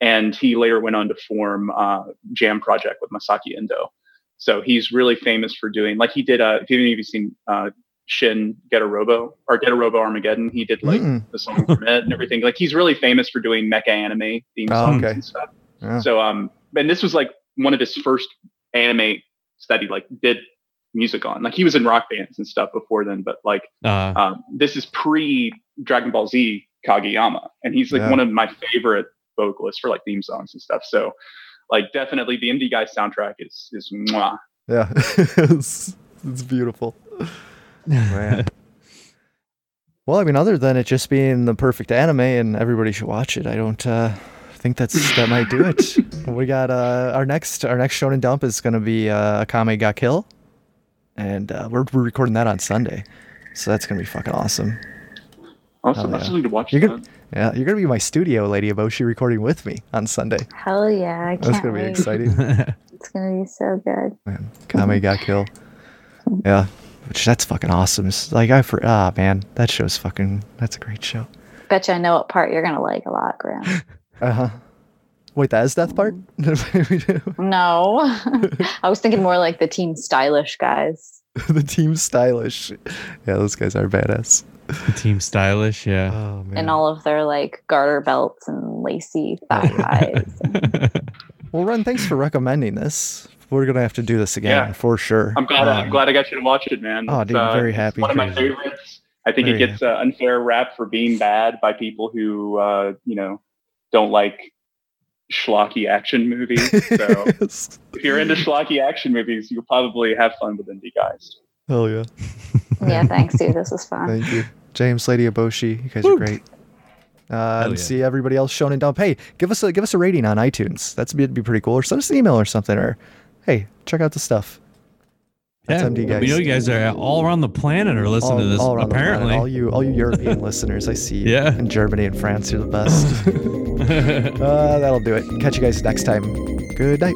and he later went on to form uh, Jam Project with Masaaki Endoh. So he's really famous for doing like he did. Uh, if any of you seen uh, Shin Getter Robo or Getter Robo Armageddon, he did like Mm-mm. the song from it and everything. Like he's really famous for doing mecha anime theme Oh, songs okay. and stuff. Yeah. So um, and this was like one of his first anime that he like did music on. Like he was in rock bands and stuff before then, but like Uh, um, this is pre Dragon Ball Z Kageyama, and he's like Yeah. one of my favorite vocalists for like theme songs and stuff. So, like, definitely the MD Geist soundtrack is is mwah. Yeah, it's, it's beautiful. Man. Well, I mean, other than it just being the perfect anime and everybody should watch it, I don't uh, think that's that might do it. we got uh, our next our next Shonen Dump is going to be uh, Akame ga Kill, and uh, we're, we're recording that on Sunday, so that's going to be fucking awesome. Awesome. I yeah. still need to watch You're that. good. Yeah, you're gonna be my studio lady Eboshi recording with me on Sunday. Hell yeah! I That's can't gonna be exciting. It's gonna be so good. Man, Akame ga Kill. Yeah, which that's fucking awesome. It's like I for ah man, that show's fucking. That's a great show. Bet you I know what part you're gonna like a lot, Graham. Uh huh. Wait, that is Death Part. No, I was thinking more like the Team Stylish guys. the team stylish. Yeah, those guys are badass. The team stylish, yeah. Oh man. and all of their like garter belts and lacy thigh highs. well, Ren, thanks for recommending this. We're gonna have to do this again Yeah. for sure. I'm glad. I'm Um, glad I got you to watch it, man. Oh, It's, dude, uh, very it's happy One of my favorites. I think Very it gets uh, unfair rap for being bad by people who, uh, you know, don't like schlocky action movies. So Yes. if you're into schlocky action movies, you'll probably have fun with MD Geist. Hell yeah. yeah, thanks, dude. This was fun. Thank you. James, Lady Eboshi, you guys are great. Uh, and yeah. see everybody else shown and dump. Hey, give us a give us a rating on iTunes. That's be, be pretty cool. Or send us an email or something. Or hey, check out the stuff. That's Yeah, MD guys. we know you guys are all around the planet are listening to this. all around the planet. apparently, all you all you European listeners, I see. Yeah. in Germany and France, you're the best. uh, that'll do it. Catch you guys next time. Good night.